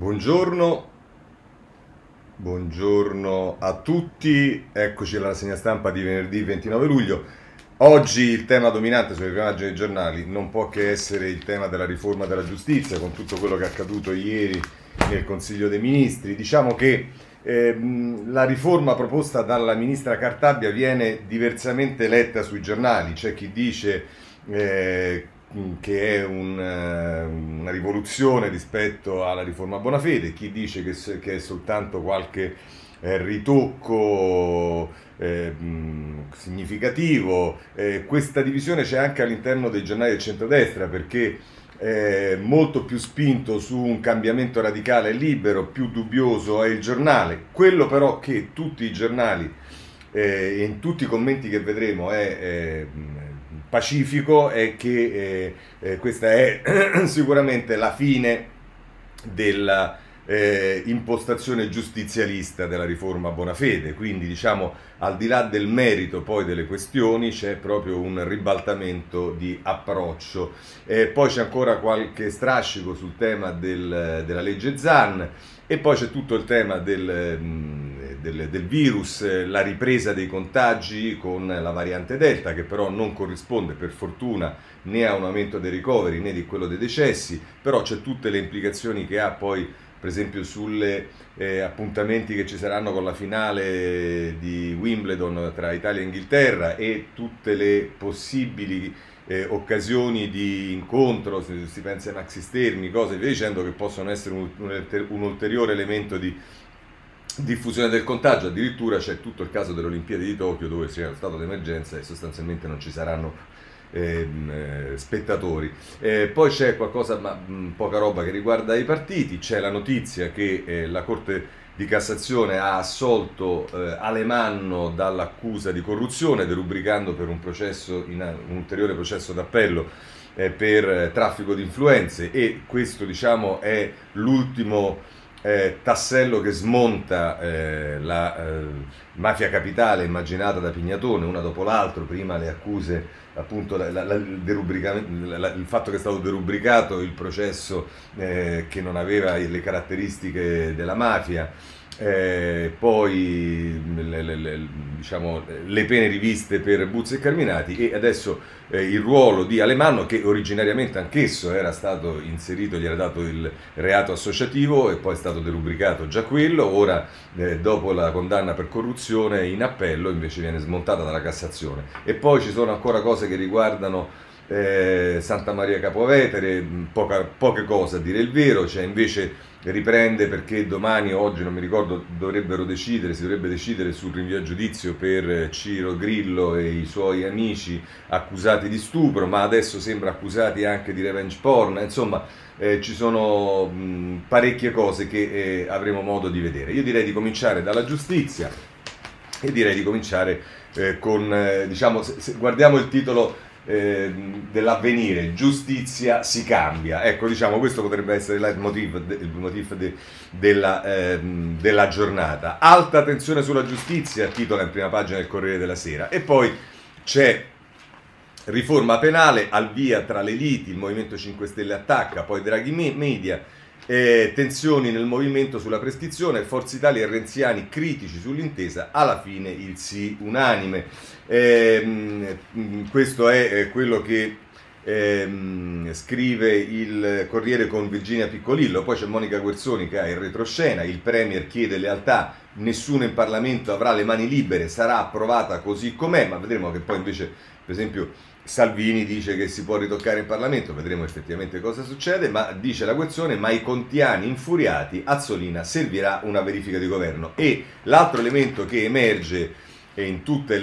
Buongiorno, buongiorno a tutti, eccoci alla rassegna stampa di venerdì 29 luglio. Oggi il tema dominante sulle prime pagine dei giornali non può che essere il tema della riforma della giustizia, con tutto quello che è accaduto ieri nel Consiglio dei Ministri. Diciamo che eh, la riforma proposta dalla ministra Cartabia viene diversamente letta sui giornali. C'è chi dice eh, che è un, eh, una rivoluzione rispetto alla riforma Bonafede, chi dice che, che è soltanto qualche eh, ritocco eh, significativo. Eh, questa divisione c'è anche all'interno dei giornali del centrodestra perché molto più spinto su un cambiamento radicale e libero, più dubbioso è il giornale. Quello però che tutti i giornali eh, e in tutti i commenti che vedremo è, è pacifico è che eh, eh, questa è sicuramente la fine della eh, impostazione giustizialista della riforma Bonafede, quindi diciamo al di là del merito poi delle questioni c'è proprio un ribaltamento di approccio. Eh, poi c'è ancora qualche strascico sul tema del, della legge ZAN e poi c'è tutto il tema del, del, del, virus, la ripresa dei contagi con la variante Delta, che però non corrisponde per fortuna né a un aumento dei ricoveri né di quello dei decessi, però c'è tutte le implicazioni che ha poi per esempio sugli eh, appuntamenti che ci saranno con la finale di Wimbledon tra Italia e Inghilterra e tutte le possibili eh, occasioni di incontro, se si pensa ai maxi stermi, cose via dicendo che possono essere un, un ulteriore elemento di diffusione del contagio, addirittura c'è tutto il caso delle Olimpiadi di Tokyo dove c'è lo stato d'emergenza e sostanzialmente non ci saranno ehm, eh, spettatori. Eh, poi c'è qualcosa, ma mh, mm, poca roba che riguarda i partiti, c'è la notizia che eh, la Corte di Cassazione ha assolto eh, Alemanno dall'accusa di corruzione, derubricando per un, processo in, un ulteriore processo d'appello eh, per eh, traffico di influenze. E questo diciamo è l'ultimo eh, tassello che smonta eh, la eh, mafia capitale immaginata da Pignatone, una dopo l'altro, prima le accuse, appunto la, la, il, il, fatto che è stato derubricato il processo eh, che non aveva le caratteristiche della mafia, eh, poi le, le, le, diciamo, le, pene riviste per Buzzi e Carminati e adesso eh, il ruolo di Alemanno che originariamente anch'esso era stato inserito, gli era dato il reato associativo e poi è stato derubricato già quello, ora eh, dopo la condanna per corruzione in appello invece viene smontata dalla Cassazione. E poi ci sono ancora cose che riguardano eh, Santa Maria Capovetere, poca, poche cose a dire il vero, c'è invece riprende perché domani o oggi non mi ricordo dovrebbero decidere, si dovrebbe decidere sul rinvio a giudizio per Ciro Grillo e i suoi amici accusati di stupro, ma adesso sembra accusati anche di revenge porn, insomma eh, ci sono mh, parecchie cose che eh, avremo modo di vedere. Io direi di cominciare dalla giustizia e direi di cominciare eh, con, eh, diciamo, se, se guardiamo il titolo eh, dell'avvenire, giustizia si cambia. Ecco, diciamo, questo potrebbe essere il leitmotiv, il motif de, della, eh, della, giornata. Alta tensione sulla giustizia, titola in prima pagina del Corriere della Sera. E poi c'è riforma penale, al via tra le liti, il Movimento 5 Stelle attacca, poi Draghi Media eh, tensioni nel movimento sulla prescrizione, Forza Italia e Renziani critici sull'intesa, alla fine il sì unanime. Eh, questo è eh, quello che eh, scrive il Corriere con Virginia Piccolillo, poi c'è Monica Guerzoni che ha il retroscena, il Premier chiede lealtà, nessuno in Parlamento avrà le mani libere, sarà approvata così com'è, ma vedremo che poi invece, per esempio, Salvini dice che si può ritoccare in Parlamento, vedremo effettivamente cosa succede, ma dice la questione, ma i contiani infuriati, Azzolina servirà una verifica di governo. E l'altro elemento che emerge in tutti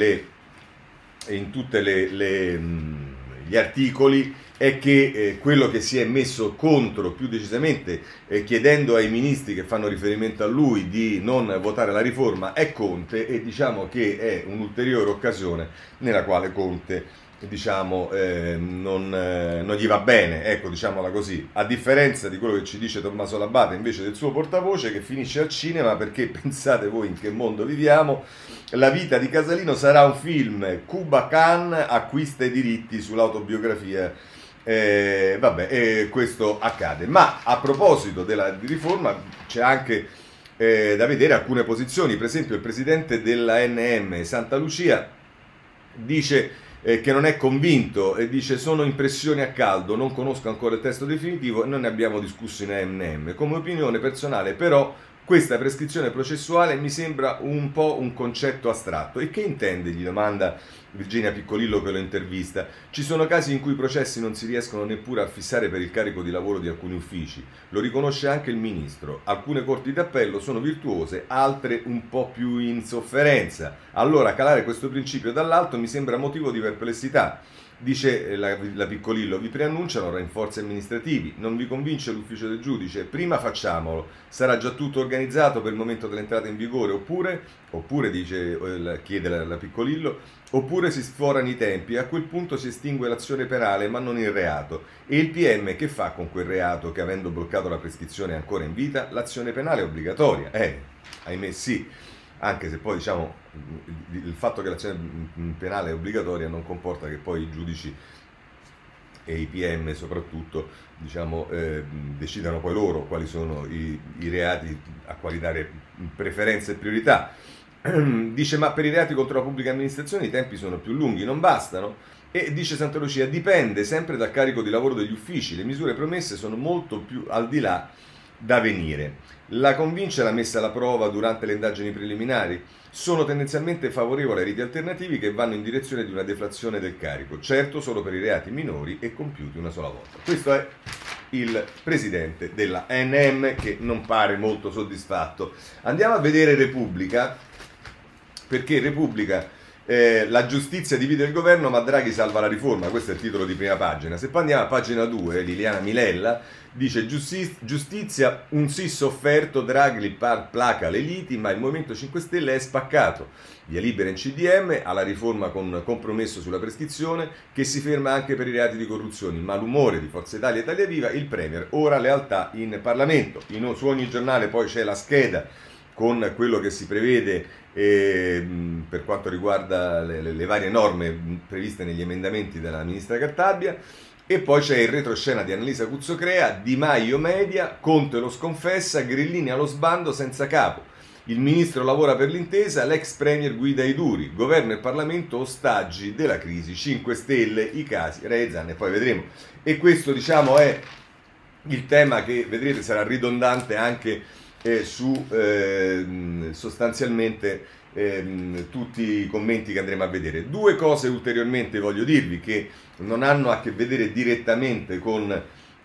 gli articoli è che eh, quello che si è messo contro più decisamente eh, chiedendo ai ministri che fanno riferimento a lui di non votare la riforma è Conte e diciamo che è un'ulteriore occasione nella quale Conte diciamo, eh, non, eh, non, gli va bene, ecco, diciamola così. A differenza di quello che ci dice Tommaso Labate invece del suo portavoce che finisce al cinema perché pensate voi in che mondo viviamo, la vita di Casalino sarà un film, Cuba Khan acquista i diritti sull'autobiografia Eh, vabbè, eh, questo accade. Ma a proposito della riforma c'è anche eh, da vedere alcune posizioni. Per esempio il presidente della NM Santa Lucia dice eh, che non è convinto e dice sono impressioni a caldo, non conosco ancora il testo definitivo e non ne abbiamo discusso in NM. Come opinione personale però questa prescrizione processuale mi sembra un po' un concetto astratto. E che intende? gli domanda Virginia Piccolillo che lo intervista. Ci sono casi in cui i processi non si riescono neppure a fissare per il carico di lavoro di alcuni uffici. Lo riconosce anche il ministro. Alcune corti d'appello sono virtuose, altre un po' più in sofferenza. Allora calare questo principio dall'alto mi sembra motivo di perplessità. Dice la, la, Piccolillo, vi preannunciano rinforzi amministrativi, non vi convince l'ufficio del giudice, prima facciamolo, sarà già tutto organizzato per il momento dell'entrata in vigore, oppure, oppure dice, eh, chiede la, la Piccolillo, oppure si sforano i tempi a quel punto si estingue l'azione penale ma non il reato. E il PM che fa con quel reato che avendo bloccato la prescrizione è ancora in vita? L'azione penale è obbligatoria. Eh, ahimè sì anche se poi diciamo il fatto che l'azione penale è obbligatoria non comporta che poi i giudici e i PM soprattutto diciamo, eh, decidano poi loro quali sono i, i, reati a quali dare preferenza e priorità. dice ma per i reati contro la pubblica amministrazione i tempi sono più lunghi, non bastano? E dice Santa Lucia dipende sempre dal carico di lavoro degli uffici, le misure promesse sono molto più al di là da venire. La convince la messa alla prova durante le indagini preliminari? Sono tendenzialmente favorevoli ai riti alternativi che vanno in direzione di una deflazione del carico, certo solo per i reati minori e compiuti una sola volta. Questo è il presidente della NM che non pare molto soddisfatto. Andiamo a vedere Repubblica, perché Repubblica eh, la giustizia divide il governo ma Draghi salva la riforma, questo è il titolo di prima pagina. Se poi andiamo a pagina 2, Liliana Milella dice giustizia, un sì sofferto, Draghi placa le liti, ma il Movimento 5 Stelle è spaccato. Via libera in CDM, alla riforma con compromesso sulla prescrizione, che si ferma anche per i reati di corruzione. Malumore di Forza Italia e Italia Viva, il Premier, ora lealtà in Parlamento. In, su ogni giornale poi c'è la scheda con quello che si prevede eh, per quanto riguarda le, le, le varie norme previste negli emendamenti della ministra Cartabia. E poi c'è il retroscena di Annalisa Cuzzocrea, Di Maio media, Conte lo sconfessa, Grillini allo sbando senza capo. Il ministro lavora per l'intesa, l'ex premier guida i duri, governo e Parlamento ostaggi della crisi, 5 Stelle, i casi, Rezan e poi vedremo. E questo diciamo è il tema che vedrete sarà ridondante anche eh, su eh, sostanzialmente ehm, tutti i commenti che andremo a vedere. Due cose ulteriormente voglio dirvi che non hanno a che vedere direttamente con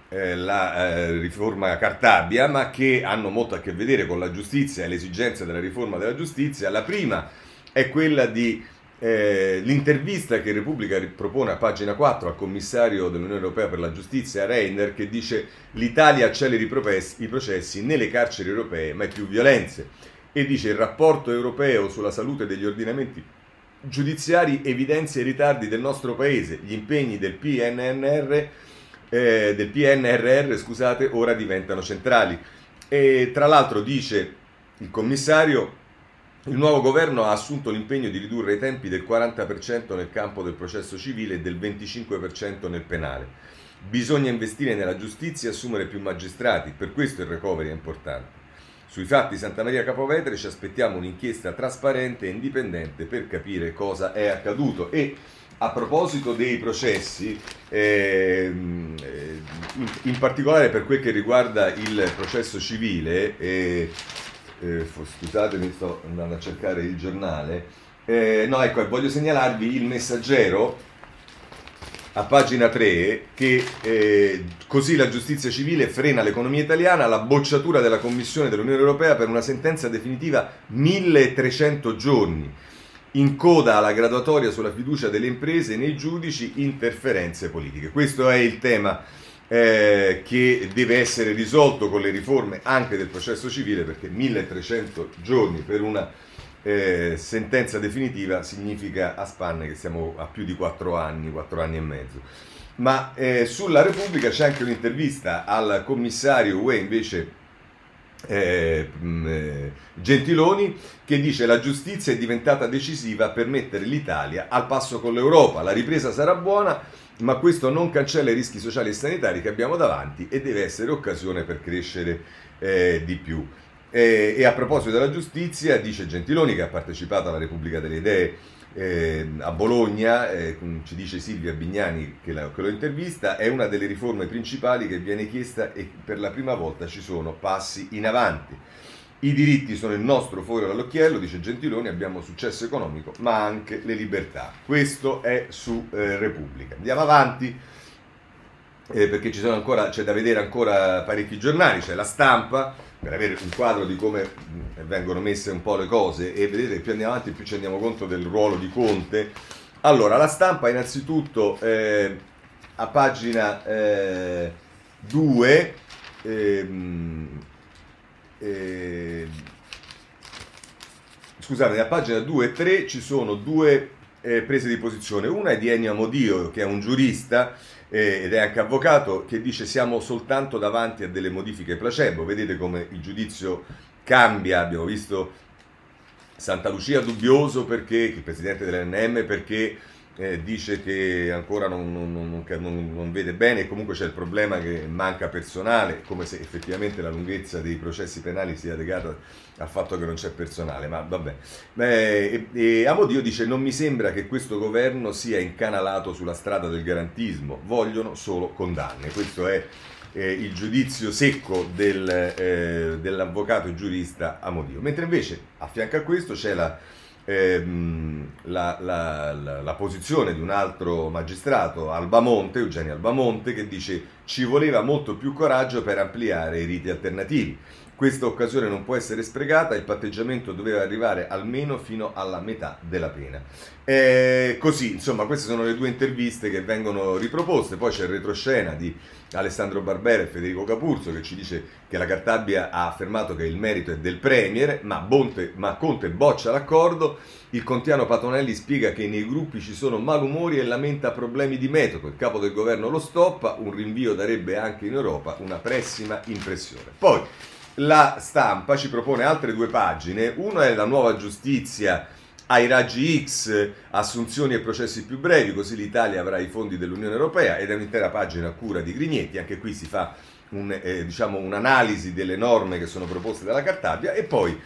eh, la eh, riforma Cartabia, ma che hanno molto a che vedere con la giustizia e le esigenze della riforma della giustizia. La prima è quella di eh, l'intervista che Repubblica propone a pagina 4 al commissario dell'Unione Europea per la giustizia Reiner che dice l'Italia acceleri i processi nelle carceri europee mai più violenze e dice il rapporto europeo sulla salute degli ordinamenti giudiziari evidenzia i ritardi del nostro paese, gli impegni del PNR, eh, del PNRR scusate, ora diventano centrali. E tra l'altro dice il commissario, il nuovo governo ha assunto l'impegno di ridurre i tempi del 40% nel campo del processo civile e del 25% nel penale. Bisogna investire nella giustizia e assumere più magistrati, per questo il recovery è importante. Sui fatti Santa Maria Capovetere ci aspettiamo un'inchiesta trasparente e indipendente per capire cosa è accaduto. E a proposito dei processi, ehm, eh, in, in, particolare per quel che riguarda il processo civile, eh, eh, scusatemi, sto andando a cercare il giornale. Eh, no, ecco, voglio segnalarvi il messaggero a pagina 3 che eh, così la giustizia civile frena l'economia italiana, la bocciatura della Commissione dell'Unione Europea per una sentenza definitiva 1300 giorni. In coda alla graduatoria sulla fiducia delle imprese nei giudici, interferenze politiche. Questo è il tema eh, che deve essere risolto con le riforme anche del processo civile perché 1300 giorni per una eh, sentenza definitiva significa a spanne che siamo a più di 4 anni, 4 anni e mezzo. Ma eh, sulla Repubblica c'è anche un'intervista al commissario UE invece eh, eh, Gentiloni che dice la giustizia è diventata decisiva per mettere l'Italia al passo con l'Europa. La ripresa sarà buona, ma questo non cancella i rischi sociali e sanitari che abbiamo davanti e deve essere occasione per crescere eh, di più. Eh, e a proposito della giustizia, dice Gentiloni che ha partecipato alla Repubblica delle Idee eh, a Bologna, eh, ci dice Silvia Bignani che, la, che, lo intervista, è una delle riforme principali che viene chiesta e per la prima volta ci sono passi in avanti. I diritti sono il nostro fuori dall'occhiello, dice Gentiloni, abbiamo successo economico, ma anche le libertà. Questo è su eh, Repubblica. Andiamo avanti eh, perché ancora, c'è da vedere ancora parecchi giornali, c'è la stampa, per avere un quadro di come vengono messe un po' le cose e vedete più andiamo avanti più ci rendiamo conto del ruolo di Conte. Allora, la stampa innanzitutto eh, a pagina 2 eh, ehm, eh, scusate, a pagina 2 e 3 ci sono due eh, prese di posizione. Una è di Ennio Modio, che è un giurista eh, ed è anche avvocato, che dice siamo soltanto davanti a delle modifiche placebo. Vedete come il giudizio cambia, abbiamo visto Santa Lucia dubbioso perché, il presidente dell'NM, perché eh, dice che ancora non, non, non, non, vede bene comunque c'è il problema che manca personale, come se effettivamente la lunghezza dei processi penali sia legata al fatto che non c'è personale, ma vabbè. Eh, e, e Amodio dice non mi sembra che questo governo sia incanalato sulla strada del garantismo, vogliono solo condanne. Questo è eh, il giudizio secco del, eh, dell'avvocato giurista Amodio. Mentre invece a fianco a questo c'è la ehm, la, la, la, la, posizione di un altro magistrato, Albamonte, Eugenio Albamonte, che dice ci voleva molto più coraggio per ampliare i riti alternativi. Questa occasione non può essere sprecata, il patteggiamento doveva arrivare almeno fino alla metà della pena. E così, insomma, queste sono le due interviste che vengono riproposte, poi c'è il retroscena di Alessandro Barbera e Federico Capurzo che ci dice che la Cartabia ha affermato che il merito è del Premier, ma, Bonte, ma Conte boccia l'accordo, il contiano Patonelli spiega che nei gruppi ci sono malumori e lamenta problemi di metodo, il capo del governo lo stoppa, un rinvio darebbe anche in Europa una pessima impressione. Poi, la stampa ci propone altre due pagine, una è la nuova giustizia ai raggi X, assunzioni e processi più brevi, così l'Italia avrà i fondi dell'Unione Europea ed è un'intera pagina a cura di Grignetti, anche qui si fa un, eh, diciamo, un'analisi delle norme che sono proposte dalla Cartabia e poi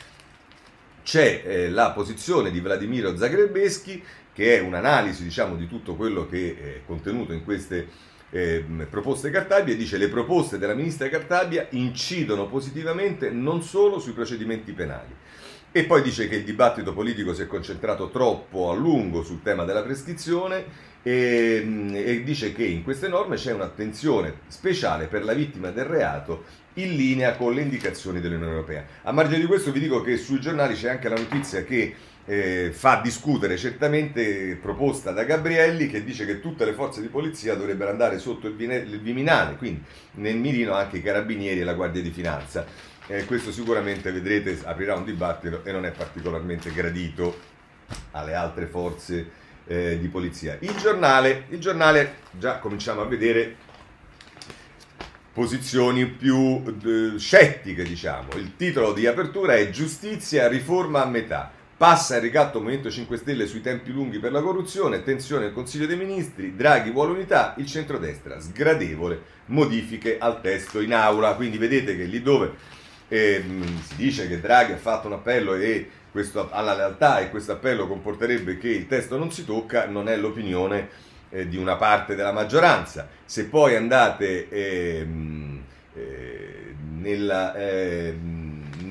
c'è eh, la posizione di Vladimiro Zagrebeschi che è un'analisi diciamo, di tutto quello che è contenuto in queste eh, proposte Cartabia e dice le proposte della ministra Cartabia incidono positivamente non solo sui procedimenti penali. E poi dice che il dibattito politico si è concentrato troppo a lungo sul tema della prescrizione e, e, dice che in queste norme c'è un'attenzione speciale per la vittima del reato in linea con le indicazioni dell'Unione Europea. A margine di questo vi dico che sui giornali c'è anche la notizia che eh, fa discutere certamente proposta da Gabrielli che dice che tutte le forze di polizia dovrebbero andare sotto il, il Viminale, quindi nel mirino anche i carabinieri e la Guardia di Finanza. Eh, questo sicuramente vedrete aprirà un dibattito e non è particolarmente gradito alle altre forze eh, di polizia. Il giornale, il giornale, già cominciamo a vedere posizioni più eh, scettiche, diciamo. Il titolo di apertura è Giustizia, riforma a metà. Passa il ricatto Movimento 5 Stelle sui tempi lunghi per la corruzione, tensione al Consiglio dei Ministri, Draghi vuole unità, il centrodestra sgradevole, modifiche al testo in aula. Quindi vedete che lì dove eh, si dice che Draghi ha fatto un appello e questo, alla lealtà e questo appello comporterebbe che il testo non si tocca, non è l'opinione eh, di una parte della maggioranza. Se poi andate ehm, eh, nella ehm,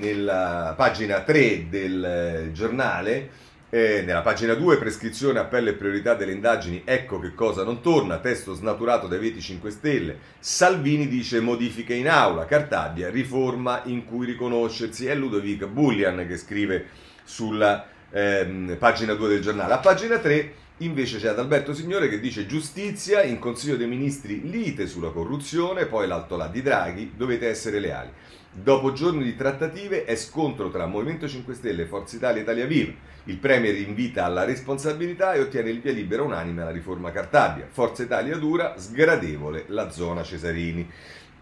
nella pagina 3 del eh, giornale, eh, nella pagina 2 prescrizione, appello e priorità delle indagini, ecco che cosa non torna, testo snaturato dai veti 5 Stelle, Salvini dice modifiche in aula, Cartabia, riforma in cui riconoscersi, è Ludovic Bullian che scrive sulla ehm, pagina 2 del giornale. A pagina 3 invece c'è Adalberto Signore che dice giustizia, in Consiglio dei Ministri lite sulla corruzione, poi l'alto là di Draghi, dovete essere leali. Dopo giorni di trattative è scontro tra Movimento 5 Stelle Forza Italia e Italia Viva. Il Premier invita alla responsabilità e ottiene il via libera unanime alla riforma Cartabia. Forza Italia dura, sgradevole la zona Cesarini.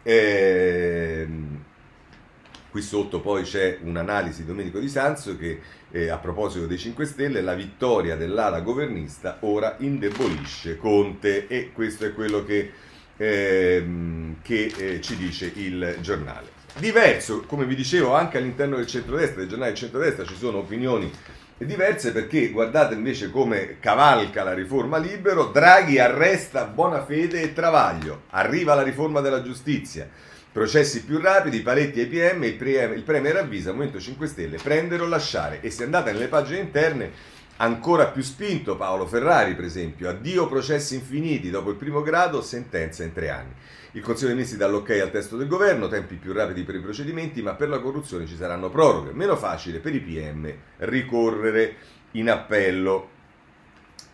Ehm... Qui sotto poi c'è un'analisi di Domenico Di Sanzo che eh, a proposito dei 5 Stelle, la vittoria dell'ala governista ora indebolisce Conte e questo è quello che, eh, che eh, ci dice il giornale. Diverso, come vi dicevo, anche all'interno del centrodestra, del giornale del centrodestra ci sono opinioni diverse perché guardate invece come cavalca la riforma libero, Draghi arresta Bonafede e Travaglio, arriva la riforma della giustizia, processi più rapidi, paletti ai PM, il, PM, il Premier avvisa Movimento 5 Stelle, prendere o lasciare e se andate nelle pagine interne ancora più spinto Paolo Ferrari per esempio, addio processi infiniti, dopo il primo grado sentenza in tre anni. Il Consiglio dei Ministri dà l'ok al testo del governo, tempi più rapidi per i procedimenti, ma per la corruzione ci saranno proroghe. Meno facile per i PM ricorrere in appello.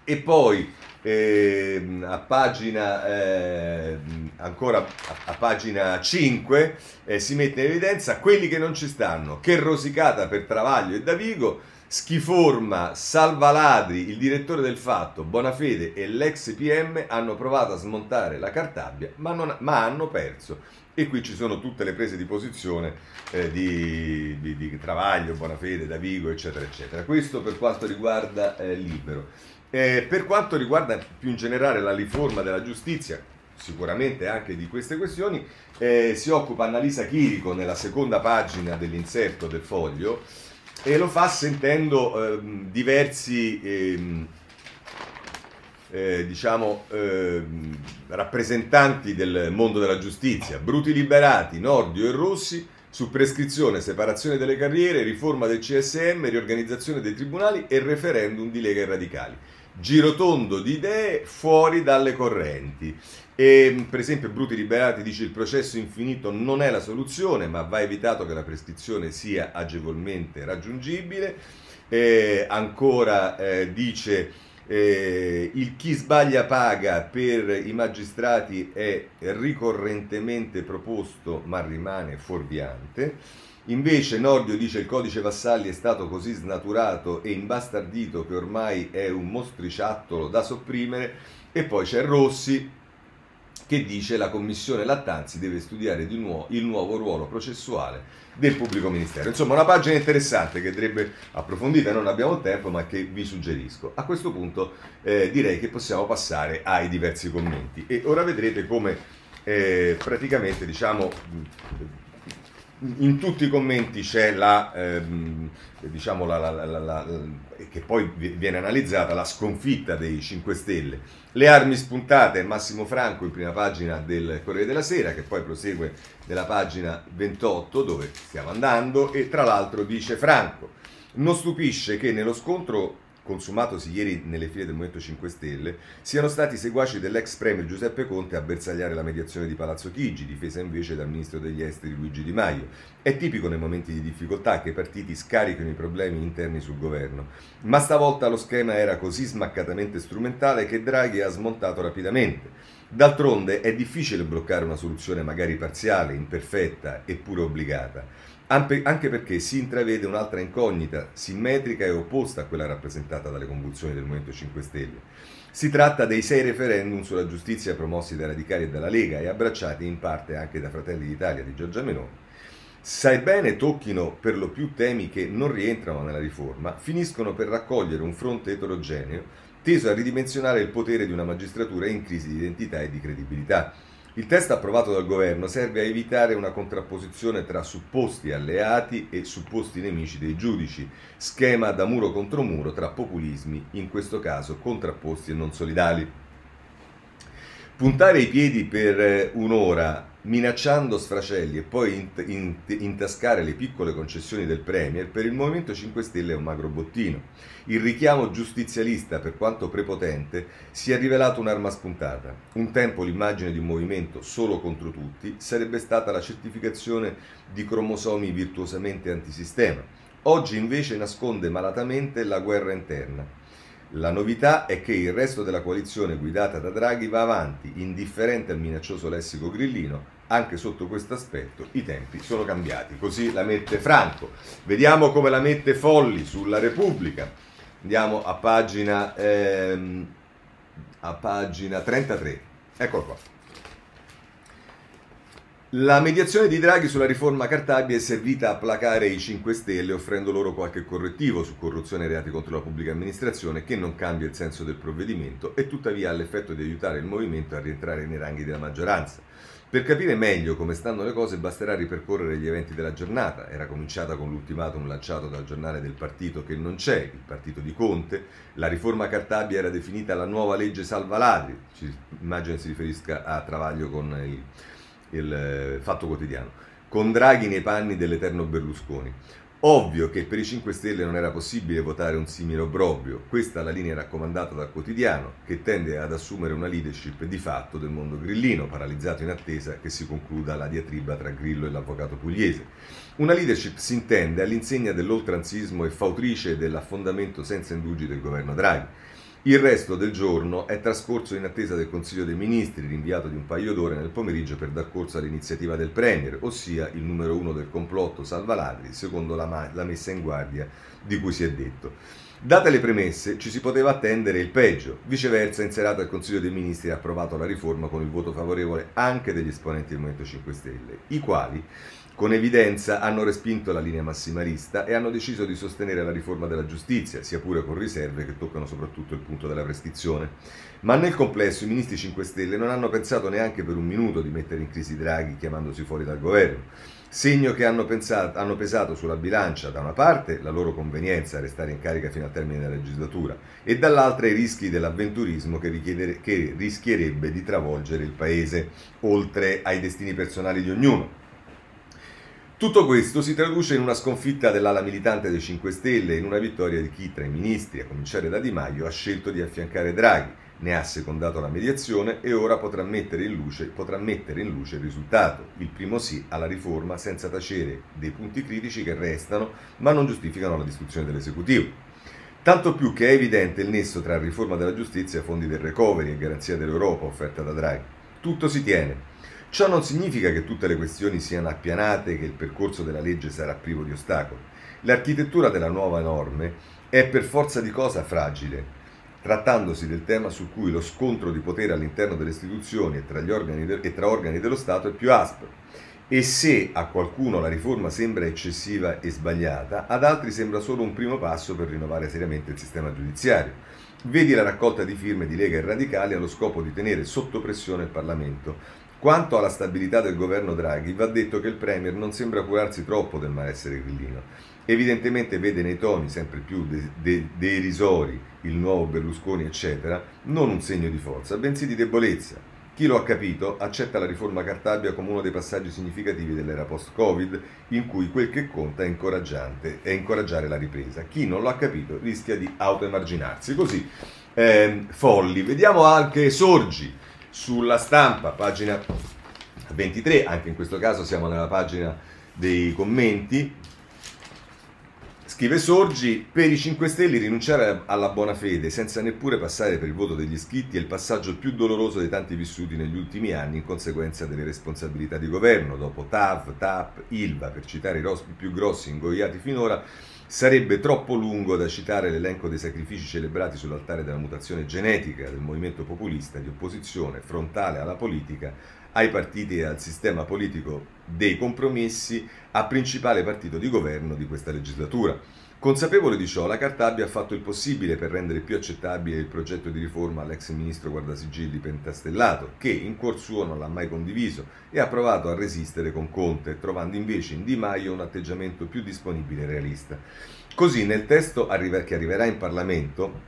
E poi eh, a pagina eh, ancora a, a, pagina 5 eh, si mette in evidenza quelli che non ci stanno. Che rosicata per Travaglio e Davigo Schiforma, Salvaladri, il direttore del Fatto, Bonafede e l'ex PM hanno provato a smontare la Cartabia, ma, non, ma hanno perso. E qui ci sono tutte le prese di posizione eh, di, di, di, Travaglio, Bonafede, Davigo, eccetera, eccetera. Questo per quanto riguarda eh, Libero. Eh, per quanto riguarda più in generale la riforma della giustizia, sicuramente anche di queste questioni, eh, si occupa Annalisa Chirico nella seconda pagina dell'inserto del foglio e lo fa sentendo eh, diversi eh, eh, diciamo, ehm, rappresentanti del mondo della giustizia, Bruti Liberati, Nordio e Rossi, su prescrizione, separazione delle carriere, riforma del CSM, riorganizzazione dei tribunali e referendum di Lega e Radicali. Girotondo di idee fuori dalle correnti. E, per esempio, Bruti Liberati dice il processo infinito non è la soluzione, ma va evitato che la prescrizione sia agevolmente raggiungibile. E, ancora eh, dice eh, il chi sbaglia paga per i magistrati è ricorrentemente proposto, ma rimane fuorviante. Invece Nordio dice il codice Vassalli è stato così snaturato e imbastardito che ormai è un mostriciattolo da sopprimere. E poi c'è Rossi che dice la commissione Lattanzi deve studiare di nuovo il nuovo ruolo processuale del pubblico ministero. Insomma, una pagina interessante che andrebbe approfondita, non abbiamo tempo, ma che vi suggerisco. A questo punto eh, direi che possiamo passare ai diversi commenti e ora vedrete come eh, praticamente diciamo in tutti i commenti c'è la, ehm, diciamo la, la, la, che poi viene analizzata la sconfitta dei 5 Stelle. Le armi spuntate Massimo Franco in prima pagina del Corriere della Sera, che poi prosegue nella pagina 28 dove stiamo andando e tra l'altro dice Franco, non stupisce che nello scontro consumatosi ieri nelle file del Movimento 5 Stelle, siano stati seguaci dell'ex premier Giuseppe Conte a bersagliare la mediazione di Palazzo Chigi, difesa invece dal ministro degli esteri Luigi Di Maio. È tipico nei momenti di difficoltà che i partiti scarichino i problemi interni sul governo, ma stavolta lo schema era così smaccatamente strumentale che Draghi ha smontato rapidamente. D'altronde è difficile bloccare una soluzione magari parziale, imperfetta eppure obbligata anche perché si intravede un'altra incognita, simmetrica e opposta a quella rappresentata dalle convulsioni del Movimento 5 Stelle. Si tratta dei sei referendum sulla giustizia promossi dai radicali e dalla Lega e abbracciati in parte anche da Fratelli d'Italia di Giorgia Meloni. Sebbene tocchino per lo più temi che non rientrano nella riforma, finiscono per raccogliere un fronte eterogeneo teso a ridimensionare il potere di una magistratura in crisi di identità e di credibilità il testo approvato dal governo serve a evitare una contrapposizione tra supposti alleati e supposti nemici dei giudici, schema da muro contro muro tra populismi, in questo caso contrapposti e non solidali. Puntare i piedi per eh, un'ora minacciando sfracelli e poi int- int- intascare le piccole concessioni del Premier, per il Movimento 5 Stelle è un magro bottino. Il richiamo giustizialista, per quanto prepotente, si è rivelato un'arma spuntata. Un tempo l'immagine di un movimento solo contro tutti sarebbe stata la certificazione di cromosomi virtuosamente antisistema. Oggi invece nasconde malatamente la guerra interna la novità è che il resto della coalizione guidata da Draghi va avanti, indifferente al minaccioso lessico grillino, anche sotto questo aspetto i tempi sono cambiati. Così la mette Franco. Vediamo come la mette Folli sulla Repubblica. Andiamo a pagina, ehm, a pagina 33. Eccolo qua. La mediazione di Draghi sulla riforma Cartabia è servita a placare i 5 Stelle offrendo loro qualche correttivo su corruzione e reati contro la pubblica amministrazione che non cambia il senso del provvedimento e tuttavia ha l'effetto di aiutare il movimento a rientrare nei ranghi della maggioranza. Per capire meglio come stanno le cose basterà ripercorrere gli eventi della giornata. Era cominciata con l'ultimatum lanciato dal giornale del partito che non c'è, il partito di Conte. La riforma Cartabia era definita la nuova legge salva ladri. Immagino si riferisca a Travaglio con il il eh, Fatto Quotidiano, con Draghi nei panni dell'eterno Berlusconi. Ovvio che per i 5 Stelle non era possibile votare un simile obbrobrio, questa è la linea raccomandata dal quotidiano, che tende ad assumere una leadership di fatto del mondo grillino, paralizzato in attesa che si concluda la diatriba tra Grillo e l'avvocato pugliese. Una leadership si intende all'insegna dell'oltranzismo e fautrice dell'affondamento senza indugi del governo Draghi. Il resto del giorno è trascorso in attesa del Consiglio dei Ministri, rinviato di un paio d'ore nel pomeriggio per dar corso all'iniziativa del Premier, ossia il numero uno del complotto Salva Ladri, secondo la, ma- la messa in guardia di cui si è detto. Date le premesse, ci si poteva attendere il peggio. Viceversa, in serata il Consiglio dei Ministri ha approvato la riforma con il voto favorevole anche degli esponenti del Movimento 5 Stelle, i quali con evidenza hanno respinto la linea massimalista e hanno deciso di sostenere la riforma della giustizia, sia pure con riserve che toccano soprattutto il punto della prescrizione. Ma nel complesso i ministri 5 Stelle non hanno pensato neanche per un minuto di mettere in crisi Draghi chiamandosi fuori dal governo. Segno che hanno, pensato, hanno pesato sulla bilancia da una parte la loro convenienza a restare in carica fino al termine della legislatura e dall'altra i rischi dell'avventurismo che, che rischierebbe di travolgere il paese, oltre ai destini personali di ognuno. Tutto questo si traduce in una sconfitta dell'ala militante dei 5 Stelle e in una vittoria di chi tra i ministri, a cominciare da Di Maio, ha scelto di affiancare Draghi, ne ha secondato la mediazione e ora potrà mettere, in luce, potrà mettere in luce il risultato, il primo sì alla riforma senza tacere dei punti critici che restano ma non giustificano la distruzione dell'esecutivo. Tanto più che è evidente il nesso tra riforma della giustizia, fondi del recovery e garanzia dell'Europa offerta da Draghi. Tutto si tiene, Ciò non significa che tutte le questioni siano appianate e che il percorso della legge sarà privo di ostacoli. L'architettura della nuova norme è per forza di cosa fragile, trattandosi del tema su cui lo scontro di potere all'interno delle istituzioni e tra, de- e tra organi dello Stato è più aspro. E se a qualcuno la riforma sembra eccessiva e sbagliata, ad altri sembra solo un primo passo per rinnovare seriamente il sistema giudiziario. Vedi la raccolta di firme di Lega e Radicali allo scopo di tenere sotto pressione il Parlamento quanto alla stabilità del governo Draghi, va detto che il Premier non sembra curarsi troppo del malessere grillino. Evidentemente vede nei toni sempre più de- de- derisori il nuovo Berlusconi, eccetera, non un segno di forza, bensì di debolezza. Chi lo ha capito accetta la riforma Cartabia come uno dei passaggi significativi dell'era post-Covid, in cui quel che conta è, è incoraggiare la ripresa. Chi non lo ha capito rischia di autoemarginarsi. Così, eh, folli. Vediamo anche Sorgi sulla stampa, pagina 23, anche in questo caso siamo nella pagina dei commenti. Scrive Sorgi, per i 5 Stelle rinunciare alla buona fede senza neppure passare per il voto degli iscritti è il passaggio più doloroso dei tanti vissuti negli ultimi anni in conseguenza delle responsabilità di governo. Dopo TAV, TAP, ILVA, per citare i più grossi ingoiati finora, Sarebbe troppo lungo da citare l'elenco dei sacrifici celebrati sull'altare della mutazione genetica del movimento populista di opposizione frontale alla politica, ai partiti e al sistema politico dei compromessi, a principale partito di governo di questa legislatura. Consapevole di ciò, la Cartabia ha fatto il possibile per rendere più accettabile il progetto di riforma all'ex ministro Guardasigilli Pentastellato, che in cuor suo non l'ha mai condiviso e ha provato a resistere con Conte, trovando invece in Di Maio un atteggiamento più disponibile e realista. Così nel testo che arriverà in Parlamento,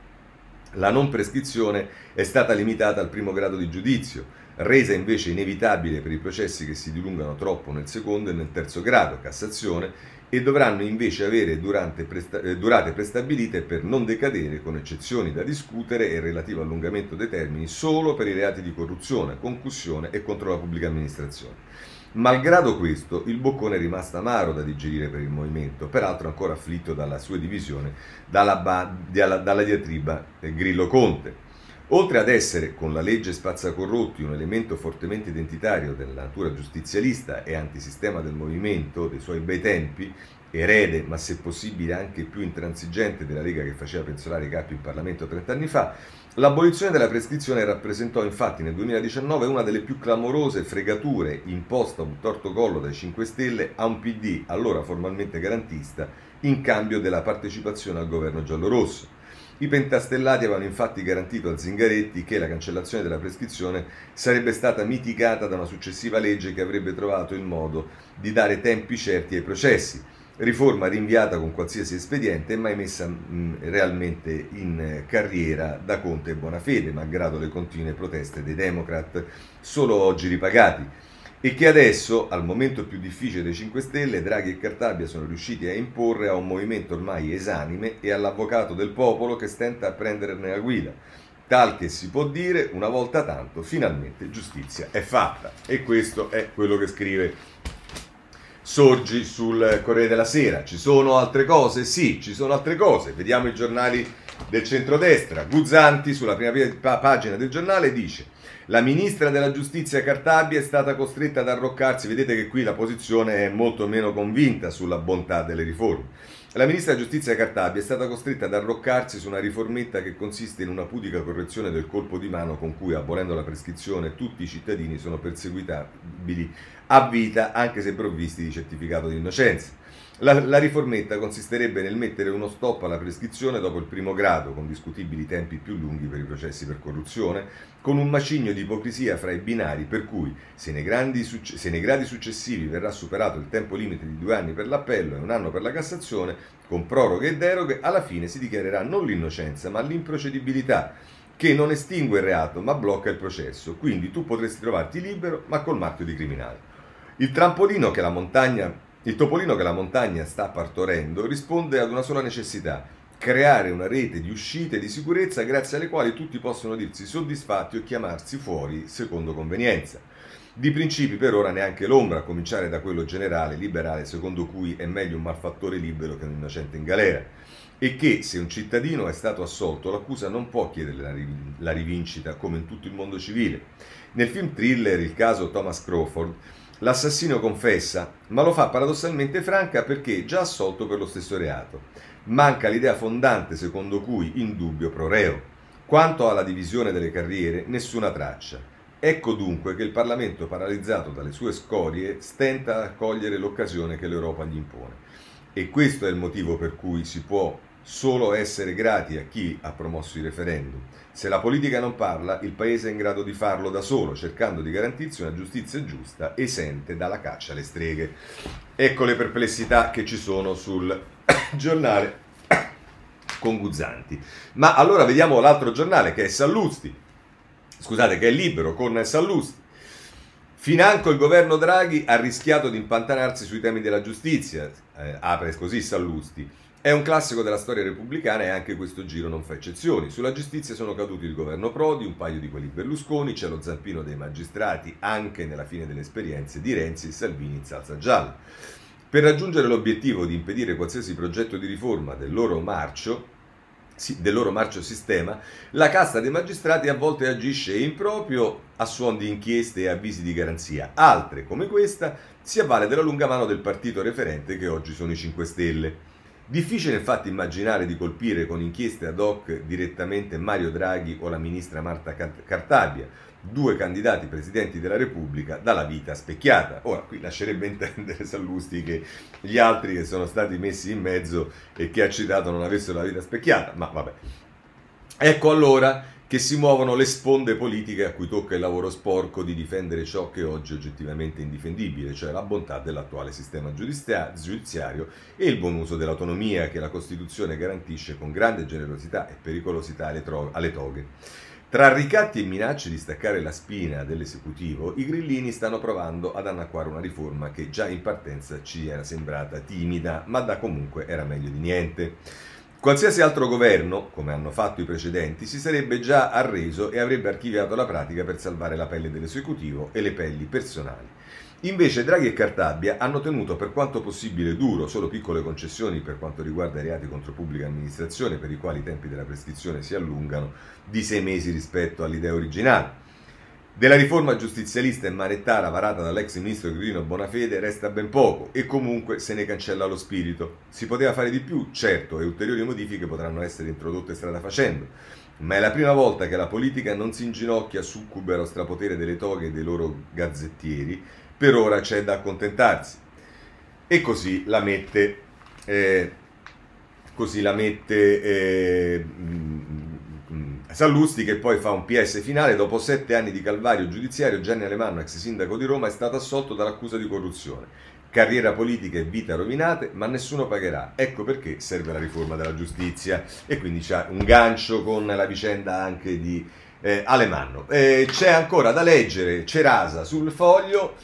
la non prescrizione è stata limitata al primo grado di giudizio, resa invece inevitabile per i processi che si dilungano troppo nel secondo e nel terzo grado, Cassazione, e dovranno invece avere presta- eh, durate prestabilite per non decadere, con eccezioni da discutere e relativo allungamento dei termini, solo per i reati di corruzione, concussione e contro la pubblica amministrazione. Malgrado questo, il boccone è rimasto amaro da digerire per il movimento, peraltro ancora afflitto dalla sua divisione dalla, ba- dalla, dalla diatriba Grillo-Conte. Oltre ad essere, con la legge spazzacorrotti, un elemento fortemente identitario della natura giustizialista e antisistema del movimento dei suoi bei tempi, erede ma se possibile anche più intransigente della Lega che faceva pensolare i capi in Parlamento 30 anni fa, l'abolizione della prescrizione rappresentò infatti nel 2019 una delle più clamorose fregature imposta a un torto collo dai 5 Stelle a un PD allora formalmente garantista in cambio della partecipazione al governo giallorosso. I pentastellati avevano infatti garantito a Zingaretti che la cancellazione della prescrizione sarebbe stata mitigata da una successiva legge che avrebbe trovato il modo di dare tempi certi ai processi. Riforma rinviata con qualsiasi espediente mai messa mh, realmente in carriera da Conte e Bonafede, malgrado le continue proteste dei Democrat, solo oggi ripagati, e che adesso, al momento più difficile dei 5 Stelle, Draghi e Cartabia sono riusciti a imporre a un movimento ormai esanime e all'avvocato del popolo che stenta a prenderne la guida. Tal che si può dire, una volta tanto, finalmente giustizia è fatta. E questo è quello che scrive Sorgi sul Corriere della Sera. Ci sono altre cose? Sì, ci sono altre cose. Vediamo i giornali del centrodestra. Guzzanti sulla prima pagina del giornale dice la ministra della giustizia Cartabia è stata costretta ad arroccarsi, vedete che qui la posizione è molto meno convinta sulla bontà delle riforme. La ministra della giustizia Cartabia è stata costretta ad arroccarsi su una riformetta che consiste in una pudica correzione del colpo di mano con cui, abolendo la prescrizione, tutti i cittadini sono perseguitabili a vita anche se provvisti di certificato di innocenza. La, la, riformetta consisterebbe nel mettere uno stop alla prescrizione dopo il primo grado, con discutibili tempi più lunghi per i processi per corruzione, con un macigno di ipocrisia fra i binari per cui se nei, grandi, se nei gradi successivi verrà superato il tempo limite di due anni per l'appello e un anno per la Cassazione, con proroghe e deroghe, alla fine si dichiarerà non l'innocenza ma l'improcedibilità che non estingue il reato ma blocca il processo. Quindi tu potresti trovarti libero ma col marchio di criminale. Il trampolino che la montagna il topolino che la montagna sta partorendo risponde ad una sola necessità, creare una rete di uscite di sicurezza grazie alle quali tutti possono dirsi soddisfatti o chiamarsi fuori secondo convenienza. Di principi per ora neanche l'ombra, a cominciare da quello generale, liberale, secondo cui è meglio un malfattore libero che un innocente in galera, e che se un cittadino è stato assolto l'accusa non può chiedere la rivincita come in tutto il mondo civile. Nel film thriller Il caso Thomas Crawford, L'assassino confessa, ma lo fa paradossalmente franca perché già assolto per lo stesso reato. Manca l'idea fondante secondo cui in dubbio pro reo. Quanto alla divisione delle carriere, nessuna traccia. Ecco dunque che il Parlamento, paralizzato dalle sue scorie, stenta a cogliere l'occasione che l'Europa gli impone. E questo è il motivo per cui si può solo essere grati a chi ha promosso i referendum. Se la politica non parla, il Paese è in grado di farlo da solo, cercando di garantirsi una giustizia giusta, esente dalla caccia alle streghe. Ecco le perplessità che ci sono sul giornale con Guzzanti. Ma allora vediamo l'altro giornale che è Sallusti, scusate, che è libero con Sallusti. Financo il governo Draghi ha rischiato di impantanarsi sui temi della giustizia, eh, apre così Sallusti. È un classico della storia repubblicana e anche questo giro non fa eccezioni. Sulla giustizia sono caduti il governo Prodi, un paio di quelli Berlusconi, c'è lo zampino dei magistrati anche nella fine delle esperienze di Renzi e Salvini in salsa gialla. Per raggiungere l'obiettivo di impedire qualsiasi progetto di riforma del loro marcio, del loro marcio sistema, la casta dei magistrati a volte agisce in proprio a suon di inchieste e avvisi di garanzia. Altre, come questa, si avvale della lunga mano del partito referente che oggi sono i 5 Stelle. Difficile infatti immaginare di colpire con inchieste ad hoc direttamente Mario Draghi o la ministra Marta Cartabia, due candidati presidenti della Repubblica dalla vita specchiata. Ora, qui lascerebbe intendere Sallusti che gli altri che sono stati messi in mezzo e che ha citato non avessero la vita specchiata, ma vabbè. Ecco allora che si muovono le sponde politiche a cui tocca il lavoro sporco di difendere ciò che oggi è oggettivamente indifendibile, cioè la bontà dell'attuale sistema giudiziario e il buon uso dell'autonomia che la Costituzione garantisce con grande generosità e pericolosità alle, tro- alle toghe. Tra ricatti e minacce di staccare la spina dell'esecutivo, i grillini stanno provando ad annacquare una riforma che già in partenza ci era sembrata timida, ma da comunque era meglio di niente. Qualsiasi altro governo, come hanno fatto i precedenti, si sarebbe già arreso e avrebbe archiviato la pratica per salvare la pelle dell'esecutivo e le pelli personali. Invece Draghi e Cartabia hanno tenuto per quanto possibile duro solo piccole concessioni per quanto riguarda i reati contro pubblica amministrazione per i quali i tempi della prescrizione si allungano di sei mesi rispetto all'idea originale. Della riforma giustizialista e manettara varata dall'ex ministro Grino Bonafede resta ben poco e comunque se ne cancella lo spirito. Si poteva fare di più, certo, e ulteriori modifiche potranno essere introdotte strada facendo, ma è la prima volta che la politica non si inginocchia succube allo strapotere delle toghe e dei loro gazzettieri, per ora c'è da accontentarsi. E così la mette, eh, così la mette eh, Sallusti che poi fa un PS finale, dopo sette anni di calvario giudiziario, Gianni Alemanno, ex sindaco di Roma, è stato assolto dall'accusa di corruzione. Carriera politica e vita rovinate, ma nessuno pagherà. Ecco perché serve la riforma della giustizia. E quindi c'è un gancio con la vicenda anche di eh, Alemanno. Eh, c'è ancora da leggere Cerasa sul foglio,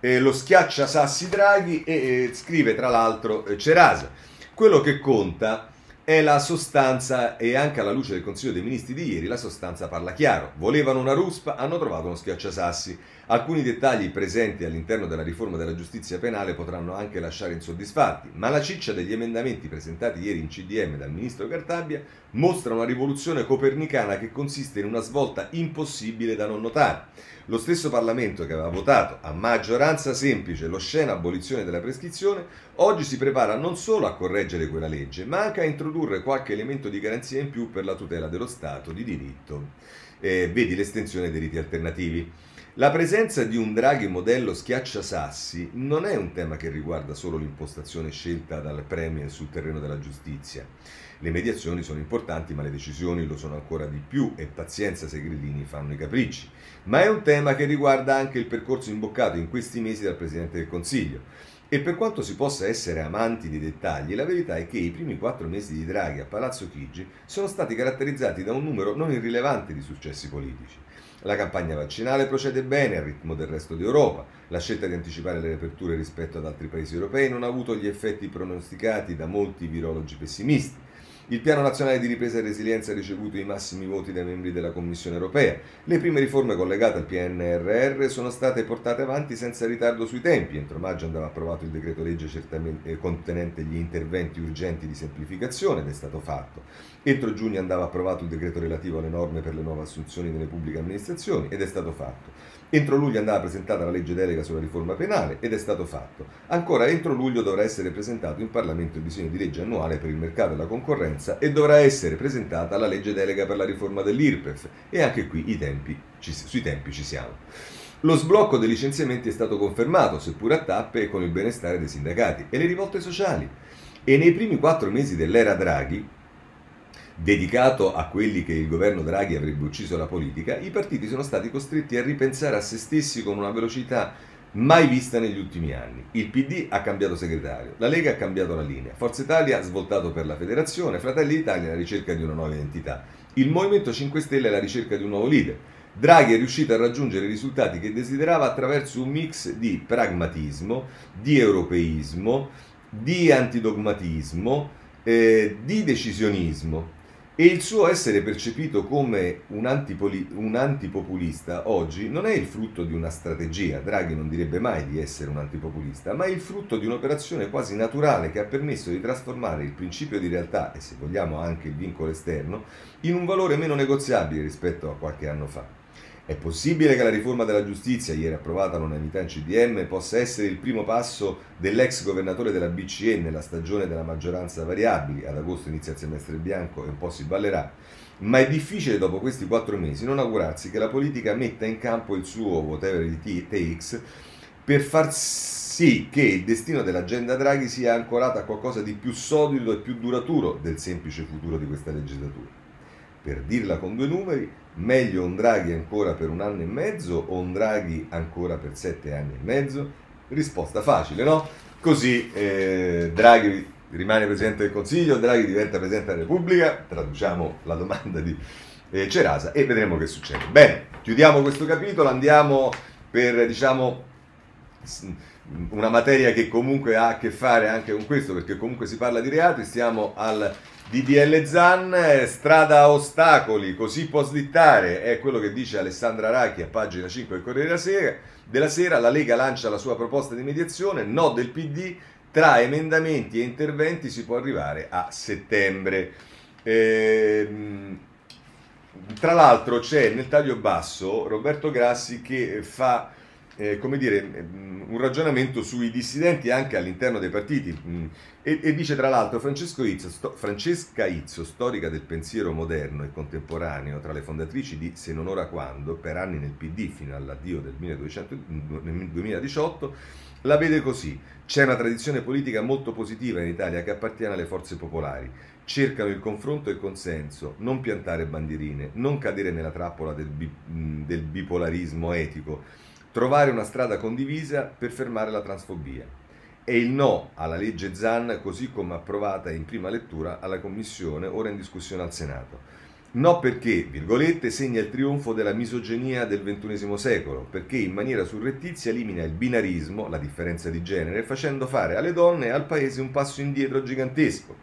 eh, lo schiaccia Sassi Draghi e scrive tra l'altro eh, Cerasa. Quello che conta è la sostanza e anche alla luce del Consiglio dei Ministri di ieri la sostanza parla chiaro. Volevano una ruspa, hanno trovato uno schiacciasassi. Alcuni dettagli presenti all'interno della riforma della giustizia penale potranno anche lasciare insoddisfatti, ma la ciccia degli emendamenti presentati ieri in CDM dal ministro Cartabia mostra una rivoluzione copernicana che consiste in una svolta impossibile da non notare. Lo stesso Parlamento che aveva votato a maggioranza semplice l'oscena abolizione della prescrizione, oggi si prepara non solo a correggere quella legge, ma anche a introdurre qualche elemento di garanzia in più per la tutela dello Stato di diritto. Eh, vedi l'estensione dei riti alternativi. La presenza di un Draghi modello schiacciasassi non è un tema che riguarda solo l'impostazione scelta dal Premier sul terreno della giustizia. Le mediazioni sono importanti, ma le decisioni lo sono ancora di più e pazienza se grillini fanno i capricci. Ma è un tema che riguarda anche il percorso imboccato in questi mesi dal Presidente del Consiglio. E per quanto si possa essere amanti dei dettagli, la verità è che i primi quattro mesi di Draghi a Palazzo Chigi sono stati caratterizzati da un numero non irrilevante di successi politici. La campagna vaccinale procede bene al ritmo del resto d'Europa. La scelta di anticipare le riaperture rispetto ad altri paesi europei non ha avuto gli effetti pronosticati da molti virologi pessimisti. Il Piano Nazionale di Ripresa e Resilienza ha ricevuto i massimi voti dai membri della Commissione europea. Le prime riforme collegate al PNRR sono state portate avanti senza ritardo sui tempi. Entro maggio andava approvato il decreto legge eh, contenente gli interventi urgenti di semplificazione ed è stato fatto. Entro giugno andava approvato il decreto relativo alle norme per le nuove assunzioni nelle pubbliche amministrazioni ed è stato fatto. Entro luglio andava presentata la legge delega sulla riforma penale ed è stato fatto. Ancora entro luglio dovrà essere presentato in Parlamento il disegno di legge annuale per il mercato e la concorrenza e dovrà essere presentata la legge delega per la riforma dell'IRPEF e anche qui tempi, ci, sui tempi ci siamo. Lo sblocco dei licenziamenti è stato confermato, seppur a tappe con il benestare dei sindacati e le rivolte sociali. E nei primi quattro mesi dell'era Draghi, dedicato a quelli che il governo Draghi avrebbe ucciso la politica, i partiti sono stati costretti a ripensare a se stessi con una velocità mai vista negli ultimi anni. Il PD ha cambiato segretario, la Lega ha cambiato la linea, Forza Italia ha svoltato per la federazione, Fratelli d'Italia alla ricerca di una nuova identità, il Movimento 5 Stelle alla ricerca di un nuovo leader. Draghi è riuscito a raggiungere i risultati che desiderava attraverso un mix di pragmatismo, di europeismo, di antidogmatismo, eh, di decisionismo. E il suo essere percepito come un, antipoli, un, antipopulista oggi non è il frutto di una strategia, Draghi non direbbe mai di essere un antipopulista, ma è il frutto di un'operazione quasi naturale che ha permesso di trasformare il principio di realtà e se vogliamo anche il vincolo esterno in un valore meno negoziabile rispetto a qualche anno fa. È possibile che la riforma della giustizia, ieri approvata all'unanimità in CDM, possa essere il primo passo dell'ex governatore della BCE nella stagione della maggioranza variabili, ad agosto inizia il semestre bianco e un po' si ballerà, ma è difficile dopo questi quattro mesi non augurarsi che la politica metta in campo il suo whatever it takes per far sì che il destino dell'agenda Draghi sia ancorato a qualcosa di più solido e più duraturo del semplice futuro di questa legislatura. Per dirla con due numeri, meglio un Draghi ancora per un anno e mezzo o un Draghi ancora per sette anni e mezzo? Risposta facile, no? Così eh, Draghi rimane Presidente del Consiglio, Draghi diventa Presidente della Repubblica, traduciamo la domanda di eh, Cerasa e vedremo che succede. Bene, chiudiamo questo capitolo, andiamo per, diciamo, una materia che comunque ha a che fare anche con questo, perché comunque si parla di reati, stiamo al DDL Zan, strada a ostacoli, così può slittare, è quello che dice Alessandra Racchi a pagina 5 del Corriere della Sera. Della Sera la Lega lancia la sua proposta di mediazione, no del PD, tra emendamenti e interventi si può arrivare a settembre. Ehm, tra l'altro c'è nel taglio basso Roberto Grassi che fa eh, come dire, mm, un ragionamento sui dissidenti anche all'interno dei partiti mm, e, e, dice tra l'altro Izzo, sto, Francesca Izzo, storica del pensiero moderno e contemporaneo, tra le fondatrici di Se non ora quando, per anni nel PD fino all'addio del 1200, 2018, la vede così. C'è una tradizione politica molto positiva in Italia che appartiene alle forze popolari. Cercano il confronto e il consenso, non piantare bandierine, non cadere nella trappola del, bi, del bipolarismo etico trovare una strada condivisa per fermare la transfobia. E il no alla legge Zan così come approvata in prima lettura alla Commissione, ora in discussione al Senato. No perché, virgolette, segna il trionfo della misoginia del XXI secolo, perché in maniera surrettizia elimina il binarismo, la differenza di genere, facendo fare alle donne e al paese un passo indietro gigantesco.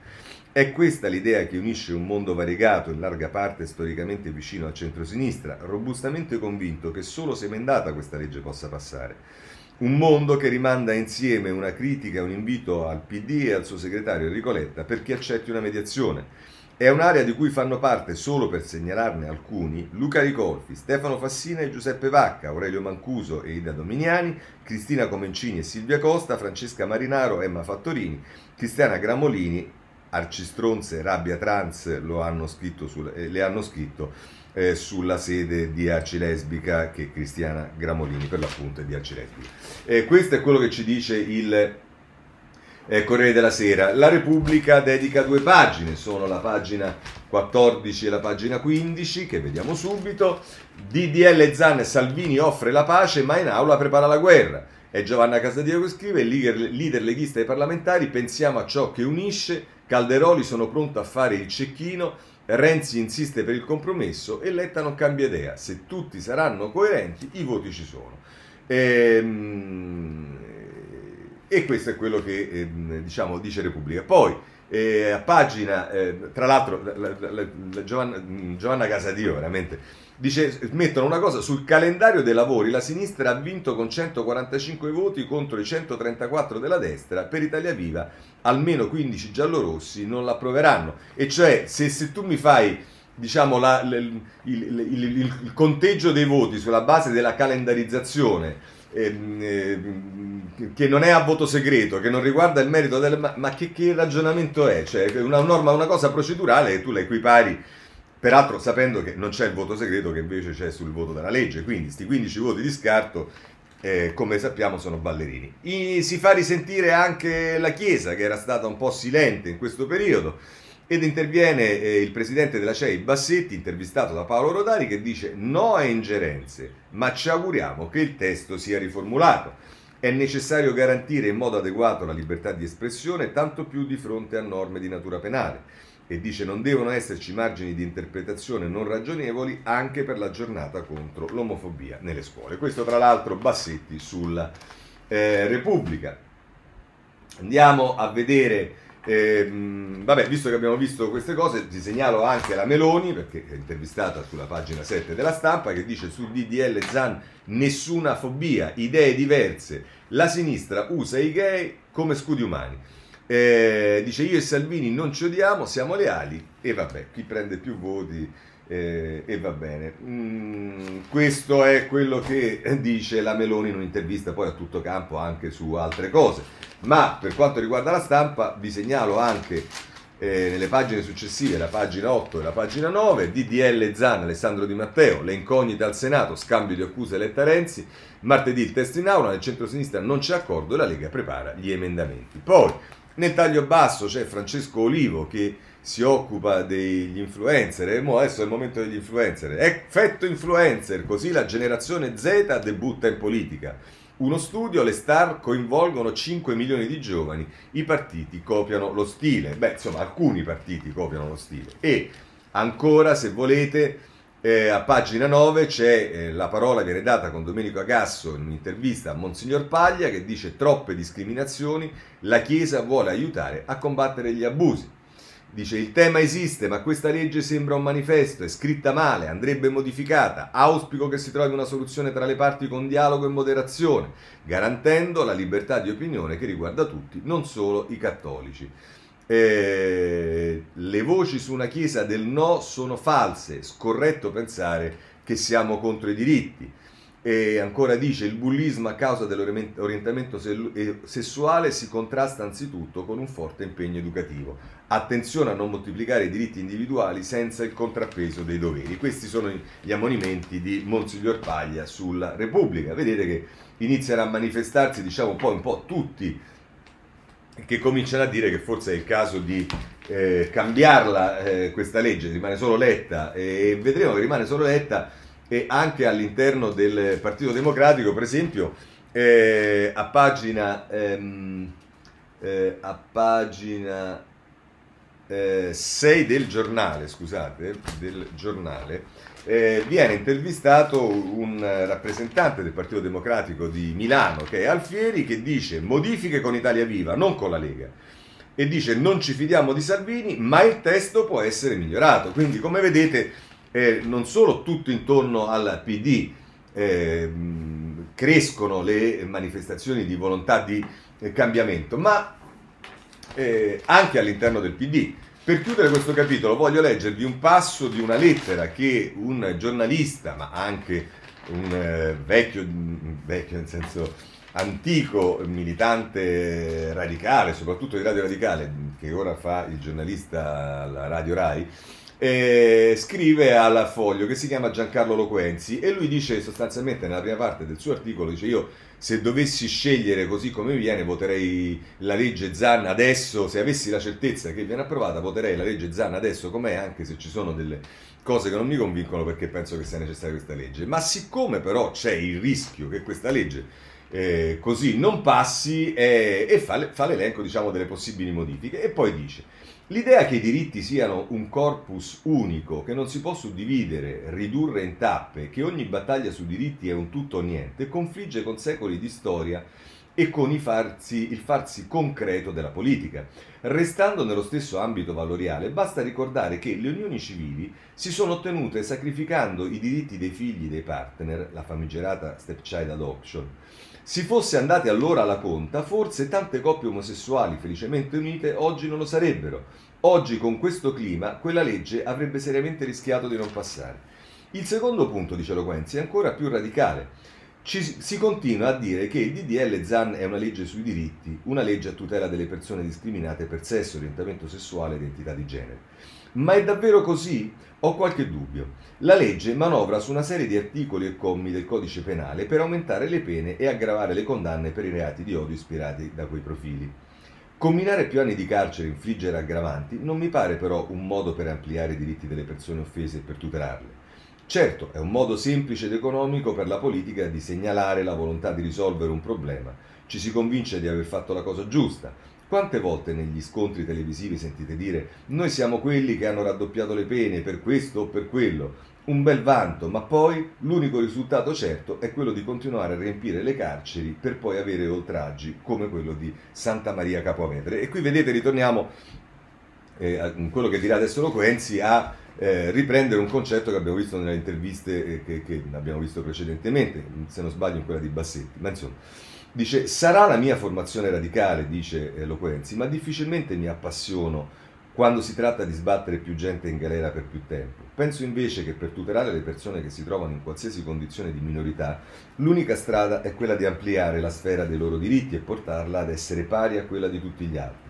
È questa l'idea che unisce un mondo variegato, in larga parte storicamente vicino al centro-sinistra, robustamente convinto che solo se emendata questa legge possa passare. Un mondo che rimanda insieme una critica e un invito al PD e al suo segretario Enrico Letta perché accetti una mediazione. È un'area di cui fanno parte, solo per segnalarne alcuni, Luca Ricolfi, Stefano Fassina e Giuseppe Vacca, Aurelio Mancuso e Ida Dominiani, Cristina Comencini e Silvia Costa, Francesca Marinaro, Emma Fattorini, Cristiana Gramolini Arcistronze Rabbia Trans lo hanno scritto sul, eh, le hanno scritto eh, sulla sede di Arcilesbica che Cristiana Gramolini per l'appunto è di Arcilesbica. Eh, questo è quello che ci dice il eh, Corriere della Sera. La Repubblica dedica due pagine, sono la pagina 14 e la pagina 15 che vediamo subito. DDL Zan Salvini offre la pace ma in aula prepara la guerra. È Giovanna Casadio che scrive, leader, leader leghista e parlamentari, pensiamo a ciò che unisce Calderoli sono pronto a fare il cecchino, Renzi insiste per il compromesso e Letta non cambia idea. Se tutti saranno coerenti, i voti ci sono. E, ehm, e questo è quello che eh, diciamo, dice Repubblica. Poi, eh, a pagina, eh, tra l'altro, la, la, la, Giovanna, Giovanna Casadio veramente dice, mettono una cosa, sul calendario dei lavori la sinistra ha vinto con 145 voti contro i 134 della destra, per Italia Viva almeno 15 giallorossi non l'approveranno. E cioè, se, se tu mi fai diciamo, la, il, il, il, il, conteggio dei voti sulla base della calendarizzazione, ehm, eh, che non è a voto segreto, che non riguarda il merito del... Ma, ma che, che, ragionamento è? Cioè, una norma, una cosa procedurale e tu la equipari Peraltro sapendo che non c'è il voto segreto che invece c'è sul voto della legge, quindi questi 15 voti di scarto, eh, come sappiamo, sono ballerini. I, si fa risentire anche la Chiesa, che era stata un po' silente in questo periodo, ed interviene eh, il presidente della CEI Bassetti, intervistato da Paolo Rodari, che dice no a ingerenze, ma ci auguriamo che il testo sia riformulato. È necessario garantire in modo adeguato la libertà di espressione, tanto più di fronte a norme di natura penale e dice non devono esserci margini di interpretazione non ragionevoli anche per la giornata contro l'omofobia nelle scuole. Questo tra l'altro Bassetti sulla eh, Repubblica. Andiamo a vedere, ehm, vabbè, visto che abbiamo visto queste cose, ti segnalo anche la Meloni, perché è intervistata sulla pagina 7 della stampa, che dice sul DDL Zan nessuna fobia, idee diverse, la sinistra usa i gay come scudi umani. Eh, dice io e Salvini non ci odiamo, siamo leali e vabbè, chi prende più voti eh, e va bene. Mm, questo è quello che dice la Meloni in un'intervista poi a tutto campo anche su altre cose. Ma per quanto riguarda la stampa vi segnalo anche eh, nelle pagine successive, la pagina 8 e la pagina 9, DDL Zan, Alessandro Di Matteo, le incognite al Senato, scambio di accuse Letta Renzi, martedì il testo in aula, nel centro-sinistra non c'è accordo e la Lega prepara gli emendamenti. Poi nel taglio basso c'è Francesco Olivo che si occupa degli influencer, e adesso è il momento degli influencer. Effetto influencer, così la generazione Z debutta in politica. Uno studio, le star coinvolgono 5 milioni di giovani, i partiti copiano lo stile. Beh, insomma, alcuni partiti copiano lo stile. E ancora, se volete, eh, a pagina 9 c'è eh, la parola viene data con Domenico Agasso in un'intervista a Monsignor Paglia che dice troppe discriminazioni, la Chiesa vuole aiutare a combattere gli abusi. Dice il tema esiste ma questa legge sembra un manifesto, è scritta male, andrebbe modificata, auspico che si trovi una soluzione tra le parti con dialogo e moderazione, garantendo la libertà di opinione che riguarda tutti, non solo i cattolici. Eh, le voci su una chiesa del no sono false, scorretto pensare che siamo contro i diritti. E ancora dice il bullismo a causa dell'orientamento sessuale si contrasta anzitutto con un forte impegno educativo. Attenzione a non moltiplicare i diritti individuali senza il contrappeso dei doveri. Questi sono gli ammonimenti di Monsignor Paglia sulla Repubblica. Vedete che iniziano a manifestarsi diciamo un po', un po tutti che cominciano a dire che forse è il caso di eh, cambiarla eh, questa legge, rimane solo letta e vedremo che rimane solo letta e anche all'interno del Partito Democratico, per esempio, eh, a pagina, ehm, eh, a pagina 6 eh, del giornale, scusate, del giornale, eh, viene intervistato un rappresentante del Partito Democratico di Milano, che è Alfieri, che dice modifiche con Italia Viva, non con la Lega. E dice non ci fidiamo di Salvini, ma il testo può essere migliorato. Quindi, come vedete, eh, non solo tutto intorno al PD eh, crescono le manifestazioni di volontà di eh, cambiamento, ma eh, anche all'interno del PD. Per chiudere questo capitolo voglio leggervi un passo di una lettera che un giornalista, ma anche un eh, vecchio, vecchio nel senso antico militante radicale, soprattutto di Radio Radicale, che ora fa il giornalista alla Radio Rai, eh, scrive al foglio che si chiama Giancarlo Loquenzi e lui dice sostanzialmente nella prima parte del suo articolo, dice io se dovessi scegliere così come viene, voterei la legge Zan adesso, se avessi la certezza che viene approvata, voterei la legge Zan adesso com'è, anche se ci sono delle cose che non mi convincono perché penso che sia necessaria questa legge. Ma siccome però c'è il rischio che questa legge eh, così non passi eh, e fa, fa l'elenco diciamo, delle possibili modifiche e poi dice L'idea che i diritti siano un corpus unico, che non si può suddividere, ridurre in tappe, che ogni battaglia sui diritti è un tutto o niente, confligge con secoli di storia e con farsi, il farsi concreto della politica. Restando nello stesso ambito valoriale, basta ricordare che le unioni civili si sono ottenute sacrificando i diritti dei figli dei partner, la famigerata stepchild adoption, si fosse andati allora alla conta, forse tante coppie omosessuali felicemente unite oggi non lo sarebbero. Oggi con questo clima quella legge avrebbe seriamente rischiato di non passare. Il secondo punto, dice Loquenzi, è ancora più radicale. Ci, si continua a dire che il DDL ZAN è una legge sui diritti, una legge a tutela delle persone discriminate per sesso, orientamento sessuale e identità di genere. Ma è davvero così? Ho qualche dubbio. La legge manovra su una serie di articoli e commi del codice penale per aumentare le pene e aggravare le condanne per i reati di odio ispirati da quei profili. Combinare più anni di carcere e infliggere aggravanti non mi pare però un modo per ampliare i diritti delle persone offese e per tutelarle. Certo, è un modo semplice ed economico per la politica di segnalare la volontà di risolvere un problema. Ci si convince di aver fatto la cosa giusta, quante volte negli scontri televisivi sentite dire noi siamo quelli che hanno raddoppiato le pene per questo o per quello? Un bel vanto, ma poi l'unico risultato certo è quello di continuare a riempire le carceri per poi avere oltraggi come quello di Santa Maria Capovetere. E qui vedete, ritorniamo eh, in quello che dirà adesso Loquenzi a eh, riprendere un concetto che abbiamo visto nelle interviste eh, che, che abbiamo visto precedentemente, se non sbaglio in quella di Bassetti, ma insomma. Dice, sarà la mia formazione radicale, dice Eloquenzi, ma difficilmente mi appassiono quando si tratta di sbattere più gente in galera per più tempo. Penso invece che per tutelare le persone che si trovano in qualsiasi condizione di minorità, l'unica strada è quella di ampliare la sfera dei loro diritti e portarla ad essere pari a quella di tutti gli altri.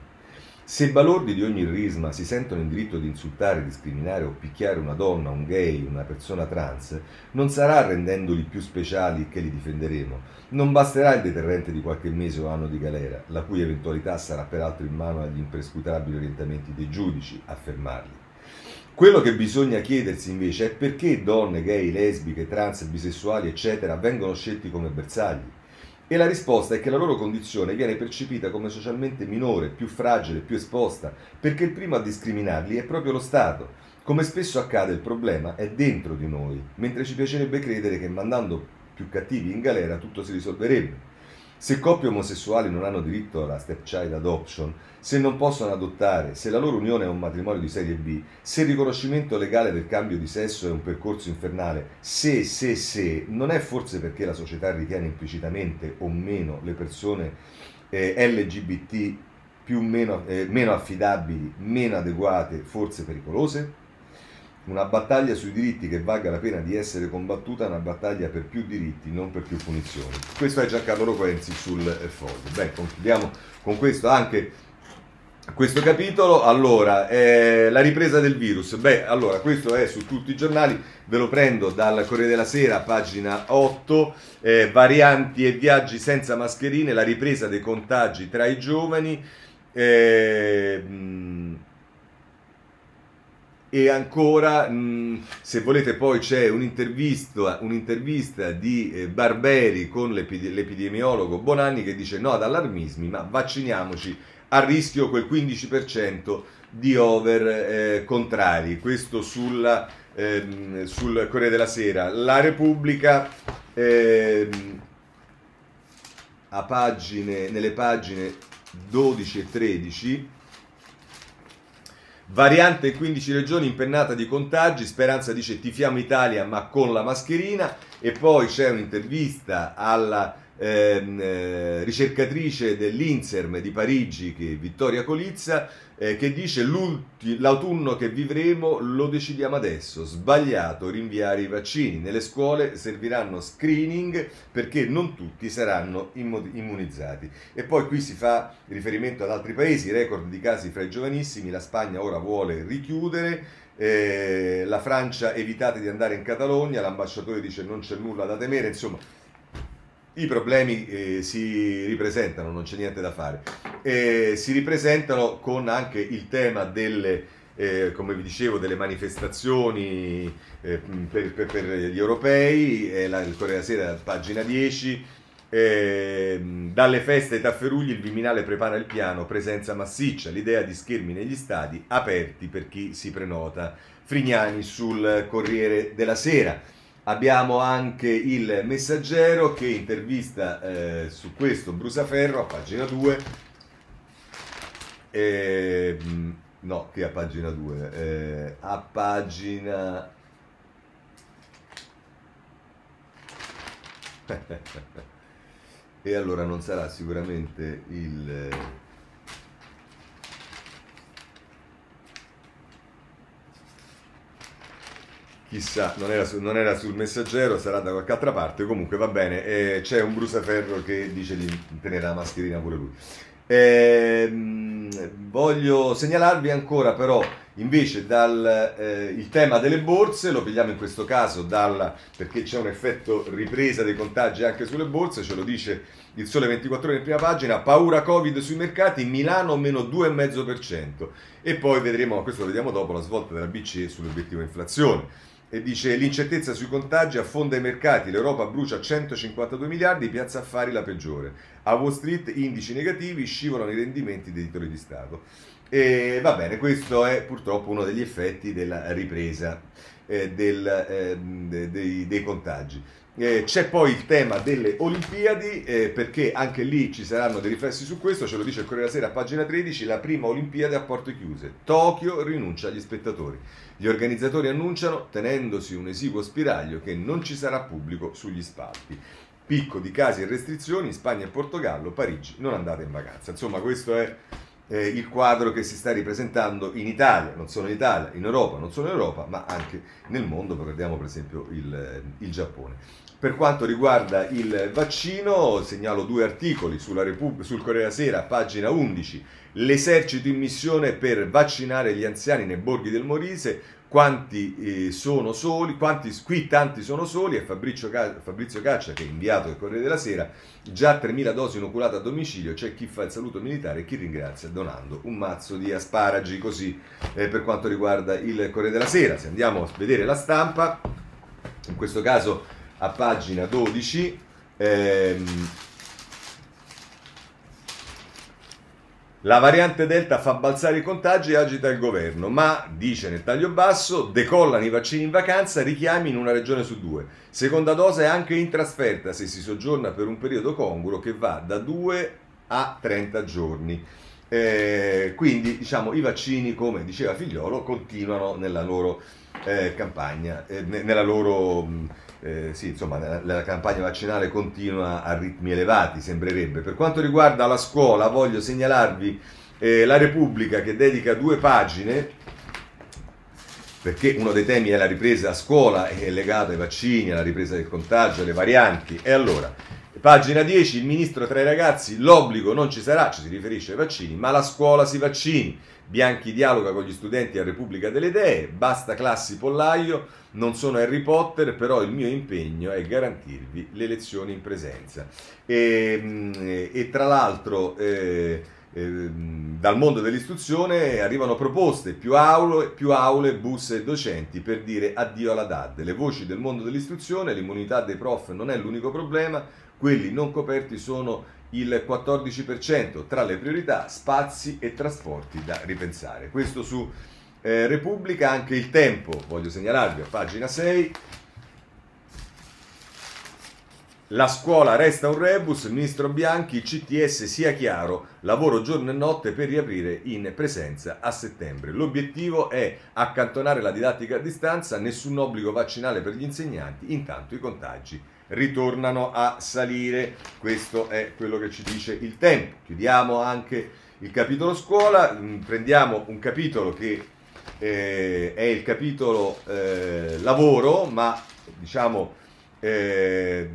Se i balordi di ogni risma si sentono in diritto di insultare, discriminare o picchiare una donna, un gay, una persona trans, non sarà rendendoli più speciali che li difenderemo. Non basterà il deterrente di qualche mese o anno di galera, la cui eventualità sarà peraltro in mano agli imprescutabili orientamenti dei giudici a fermarli. Quello che bisogna chiedersi invece è perché donne, gay, lesbiche, trans, bisessuali, eccetera, vengono scelti come bersagli. E la risposta è che la loro condizione viene percepita come socialmente minore, più fragile, più esposta, perché il primo a discriminarli è proprio lo Stato. Come spesso accade, il problema è dentro di noi, mentre ci piacerebbe credere che mandando più cattivi in galera tutto si risolverebbe. Se coppie omosessuali non hanno diritto alla stepchild adoption, se non possono adottare, se la loro unione è un matrimonio di serie B, se il riconoscimento legale del cambio di sesso è un percorso infernale, se, se, se, non è forse perché la società ritiene implicitamente o meno le persone eh, LGBT più meno, eh, meno affidabili, meno adeguate, forse pericolose? Una battaglia sui diritti che valga la pena di essere combattuta una battaglia per più diritti, non per più punizioni. Questo è Giancarlo Loquenzi sul foglio. Beh, concludiamo con questo anche questo capitolo. Allora, eh, la ripresa del virus. Beh, allora, questo è su tutti i giornali, ve lo prendo dal Corriere della Sera, pagina 8, eh, varianti e viaggi senza mascherine, la ripresa dei contagi tra i giovani. Eh, e ancora, mh, se volete, poi c'è un'intervista, un'intervista di eh, Barberi con l'epide- l'epidemiologo Bonanni che dice no ad allarmismi, ma vacciniamoci a rischio quel 15% di over eh, contrari. Questo sulla, ehm, sul Corriere della Sera. La Repubblica ehm, a pagine, nelle pagine 12 e 13 Variante in 15 regioni impennata di contagi, Speranza dice tifiamo Italia ma con la mascherina e poi c'è un'intervista alla ehm, eh, ricercatrice dell'Inserm di Parigi, che è Vittoria Colizza, eh, che dice l'autunno che vivremo lo decidiamo adesso, sbagliato rinviare i vaccini, nelle scuole serviranno screening perché non tutti saranno immunizzati. E poi qui si fa riferimento ad altri paesi, record di casi fra i giovanissimi, la Spagna ora vuole richiudere, eh, la Francia evitate di andare in Catalogna, l'ambasciatore dice non c'è nulla da temere, insomma i problemi eh, si ripresentano, non c'è niente da fare. Eh, si ripresentano con anche il tema delle, eh, come vi dicevo, delle manifestazioni eh, per, per, per, gli europei, la, il Corriere Sera, pagina 10. Ehm, dalle feste ai tafferugli il Viminale prepara il piano, presenza massiccia, l'idea di schermi negli stadi aperti per chi si prenota. Frignani sul Corriere della Sera. Abbiamo anche il messaggero che intervista eh, su questo Brusaferro a pagina 2. Eh, no, che a pagina 2. Eh, a pagina... e allora non sarà sicuramente il... chissà, non era, su, non era, sul messaggero, sarà da qualche altra parte, comunque va bene, eh, c'è un brusaferro che dice di tenere la mascherina pure lui. Eh, voglio segnalarvi ancora però invece dal, eh, il tema delle borse, lo pigliamo in questo caso dal, perché c'è un effetto ripresa dei contagi anche sulle borse, ce lo dice il Sole 24 ore in prima pagina, paura Covid sui mercati, Milano meno 2,5% e poi vedremo, questo lo vediamo dopo, la svolta della BCE sull'obiettivo inflazione e dice l'incertezza sui contagi affonda i mercati, l'Europa brucia 152 miliardi, piazza affari la peggiore. A Wall Street indici negativi, scivolano i rendimenti dei titoli di Stato. E va bene, questo è purtroppo uno degli effetti della ripresa eh, del, eh, dei, dei, contagi. Eh, c'è poi il tema delle Olimpiadi, eh, perché anche lì ci saranno dei riflessi su questo, ce lo dice il Corriere della Sera, pagina 13, la prima Olimpiade a porte chiuse. Tokyo rinuncia agli spettatori. Gli organizzatori annunciano, tenendosi un esiguo spiraglio, che non ci sarà pubblico sugli spalti. Picco di casi e restrizioni in Spagna e Portogallo, Parigi non andate in vacanza. Insomma, questo è eh, il quadro che si sta ripresentando in Italia, non solo in Italia, in Europa, non solo in Europa, ma anche nel mondo, guardiamo per esempio il, il Giappone. Per quanto riguarda il vaccino, segnalo due articoli Repub- sul Corriere Sera, pagina 11, l'esercito in missione per vaccinare gli anziani nei borghi del Molise, quanti eh, sono soli, quanti, qui tanti sono soli e Fabrizio, Fabrizio Caccia che è inviato al Corriere della Sera, già 3.000 dosi inoculate a domicilio, c'è chi fa il saluto militare e chi ringrazia donando un mazzo di asparagi, così eh, per quanto riguarda il Corriere della Sera. Se andiamo a vedere la stampa, in questo caso a pagina 12, ehm, La variante Delta fa balzare i contagi e agita il governo, ma, dice nel taglio basso, decollano i vaccini in vacanza, richiami in una regione su due. Seconda dose anche in trasferta se si soggiorna per un periodo congruo che va da 2 a 30 giorni. Eh, quindi, diciamo, i vaccini, come diceva Figliolo, continuano nella loro eh, campagna, eh, nella loro... Mh, eh, sì, insomma, la, la, campagna vaccinale continua a ritmi elevati, sembrerebbe. Per quanto riguarda la scuola, voglio segnalarvi eh, la Repubblica che dedica due pagine perché uno dei temi è la ripresa a scuola, è legato ai vaccini, alla ripresa del contagio, alle varianti. E allora, pagina 10, il ministro tra i ragazzi, l'obbligo non ci sarà, ci si riferisce ai vaccini, ma la scuola si vaccini. Bianchi dialoga con gli studenti a Repubblica delle Idee, basta classi pollaio, non sono Harry Potter, però il mio impegno è garantirvi le lezioni in presenza. E, mm, e tra l'altro... Eh, Ehm, dal mondo dell'istruzione arrivano proposte, più aule, più aule, bus e docenti per dire addio alla DAD. Le voci del mondo dell'istruzione, l'immunità dei prof non è l'unico problema, quelli non coperti sono il 14%, tra le priorità spazi e trasporti da ripensare. Questo su eh, Repubblica, anche il tempo, voglio segnalarvi a pagina 6, la scuola resta un rebus, ministro Bianchi, CTS sia chiaro, lavoro giorno e notte per riaprire in presenza a settembre. L'obiettivo è accantonare la didattica a distanza, nessun obbligo vaccinale per gli insegnanti, intanto i contagi ritornano a salire. Questo è quello che ci dice il tempo. Chiudiamo anche il capitolo scuola, mm, prendiamo un capitolo che eh, è il capitolo eh, lavoro, ma diciamo eh,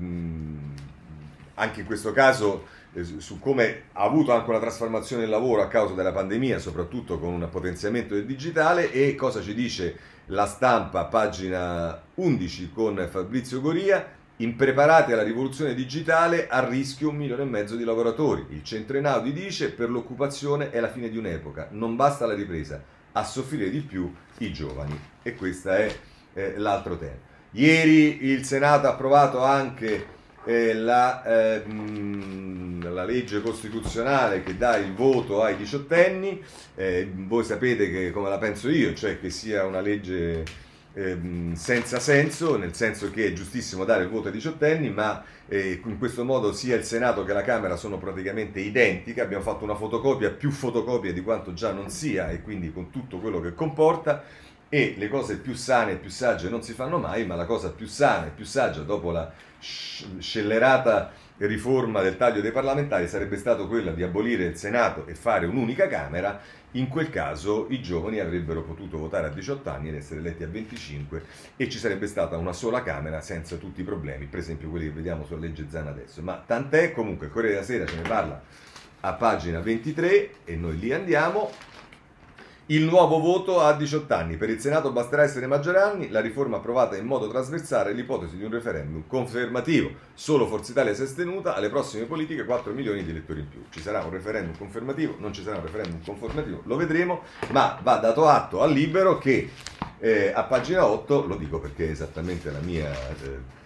anche in questo caso eh, su come ha avuto anche una trasformazione del lavoro a causa della pandemia, soprattutto con un potenziamento del digitale e cosa ci dice la stampa, pagina 11 con Fabrizio Goria, impreparati alla rivoluzione digitale, a rischio un milione e mezzo di lavoratori. Il centro Enaudi dice per l'occupazione è la fine di un'epoca, non basta la ripresa, a soffrire di più i giovani. E questo è eh, l'altro tema. Ieri il Senato ha approvato anche eh, la, eh, la, legge costituzionale che dà il voto ai diciottenni. Eh, voi sapete che, come la penso io, cioè che sia una legge ehm, senza senso, nel senso che è giustissimo dare il voto ai diciottenni, ma eh, in questo modo sia il Senato che la Camera sono praticamente identiche. Abbiamo fatto una fotocopia più fotocopia di quanto già non sia e quindi con tutto quello che comporta e le cose più sane e più sagge non si fanno mai, ma la cosa più sana e più saggia dopo la scellerata riforma del taglio dei parlamentari sarebbe stata quella di abolire il Senato e fare un'unica Camera, in quel caso i giovani avrebbero potuto votare a 18 anni ed essere eletti a 25 e ci sarebbe stata una sola Camera senza tutti i problemi, per esempio quelli che vediamo sulla legge Zana adesso. Ma tant'è, comunque, Corriere della Sera ce ne parla a pagina 23 e noi lì andiamo il nuovo voto a 18 anni. Per il Senato basterà essere maggioranni, la riforma approvata in modo trasversale l'ipotesi di un referendum confermativo. Solo Forza Italia si è astenuta, alle prossime politiche 4 milioni di elettori in più. Ci sarà un referendum confermativo, non ci sarà un referendum conformativo, lo vedremo, ma va dato atto al libero che eh, a pagina 8, lo dico perché è esattamente la mia... Eh,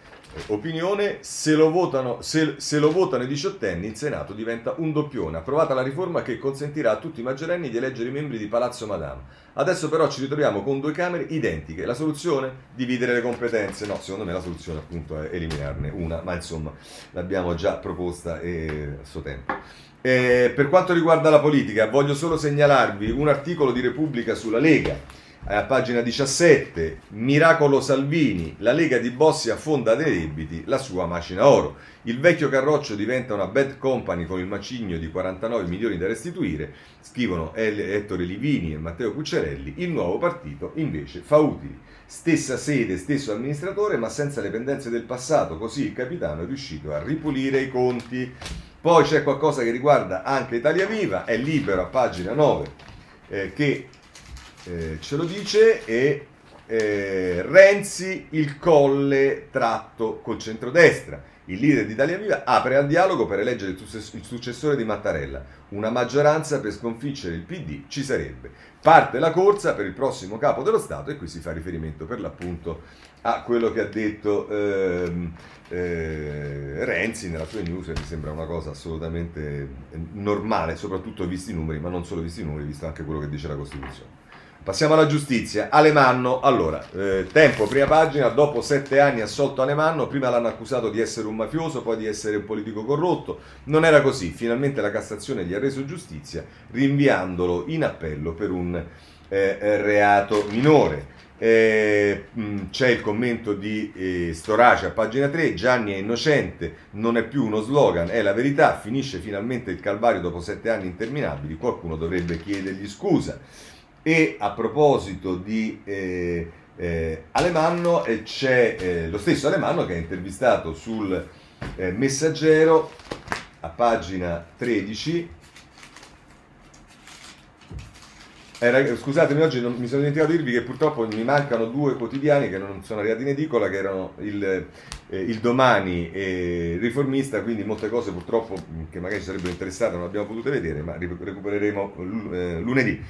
Opinione, se lo, votano, se, se lo votano i diciottenni il Senato diventa un doppione. Approvata la riforma che consentirà a tutti i maggiorenni di eleggere i membri di Palazzo Madama. Adesso però ci ritroviamo con due Camere identiche. La soluzione? Dividere le competenze. No, secondo me la soluzione appunto è eliminarne una, ma insomma l'abbiamo già proposta eh, a suo tempo. Eh, per quanto riguarda la politica, voglio solo segnalarvi un articolo di Repubblica sulla Lega a pagina 17, Miracolo Salvini, la Lega di Bossi affonda dei debiti, la sua macina oro. Il vecchio Carroccio diventa una bad company con il macigno di 49 milioni da restituire, scrivono Ettore Livini e Matteo Cuccerelli, il nuovo partito invece fa utili. Stessa sede, stesso amministratore, ma senza le pendenze del passato, così il capitano è riuscito a ripulire i conti. Poi c'è qualcosa che riguarda anche Italia Viva, è libero a pagina 9, eh, che eh, ce lo dice e eh, Renzi il colle tratto col centrodestra. Il leader di Italia Viva apre al dialogo per eleggere il successore di Mattarella. Una maggioranza per sconfiggere il PD ci sarebbe. Parte la corsa per il prossimo capo dello Stato e qui si fa riferimento per l'appunto a quello che ha detto ehm, eh, Renzi nella sua news. Mi sembra una cosa assolutamente normale, soprattutto visti i numeri, ma non solo visti i numeri, visto anche quello che dice la Costituzione. Passiamo alla giustizia. Alemanno, allora, eh, tempo, prima pagina, dopo sette anni assolto Alemanno, prima l'hanno accusato di essere un mafioso, poi di essere un politico corrotto, non era così, finalmente la Cassazione gli ha reso giustizia rinviandolo in appello per un eh, reato minore. Eh, c'è il commento di eh, Storace a pagina 3, Gianni è innocente, non è più uno slogan, è la verità, finisce finalmente il calvario dopo sette anni interminabili, qualcuno dovrebbe chiedergli scusa. E a proposito di eh, eh, Alemanno, eh, c'è lo stesso Alemanno che ha intervistato sul eh, Messaggero a pagina 13 Eh, scusatemi, oggi non, mi sono dimenticato di dirvi che purtroppo mi mancano due quotidiani che non sono arrivati in edicola, che erano il, eh, il Domani e il Riformista, quindi molte cose purtroppo che magari ci sarebbero interessate non abbiamo potute vedere, ma recupereremo eh, lunedì.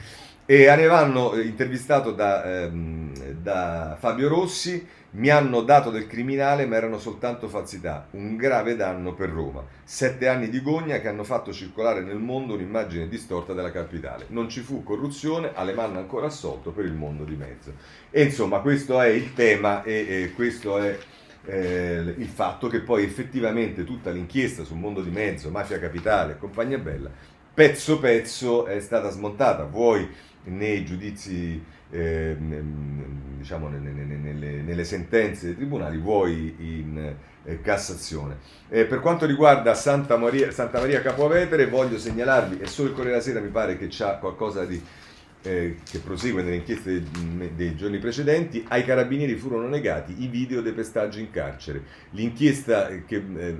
E arrivano eh, intervistato da, ehm, da Fabio Rossi mi hanno dato del criminale ma erano soltanto falsità, un grave danno per Roma. Sette anni di gogna che hanno fatto circolare nel mondo un'immagine distorta della capitale. Non ci fu corruzione, Alemanno ancora assolto per il mondo di mezzo. E insomma questo è il tema e, e questo è eh, il fatto che poi effettivamente tutta l'inchiesta sul mondo di mezzo, mafia capitale e compagnia bella, pezzo pezzo è stata smontata. Vuoi nei giudizi eh, diciamo nelle, nelle, nelle, sentenze dei tribunali, vuoi in eh, Cassazione. Eh, per quanto riguarda Santa Maria, Santa Maria Capovetere, voglio segnalarvi, e solo il Corriere della Sera mi pare che c'ha qualcosa di, eh, che prosegue nelle inchieste dei, dei, giorni precedenti, ai carabinieri furono negati i video dei pestaggi in carcere. L'inchiesta che eh,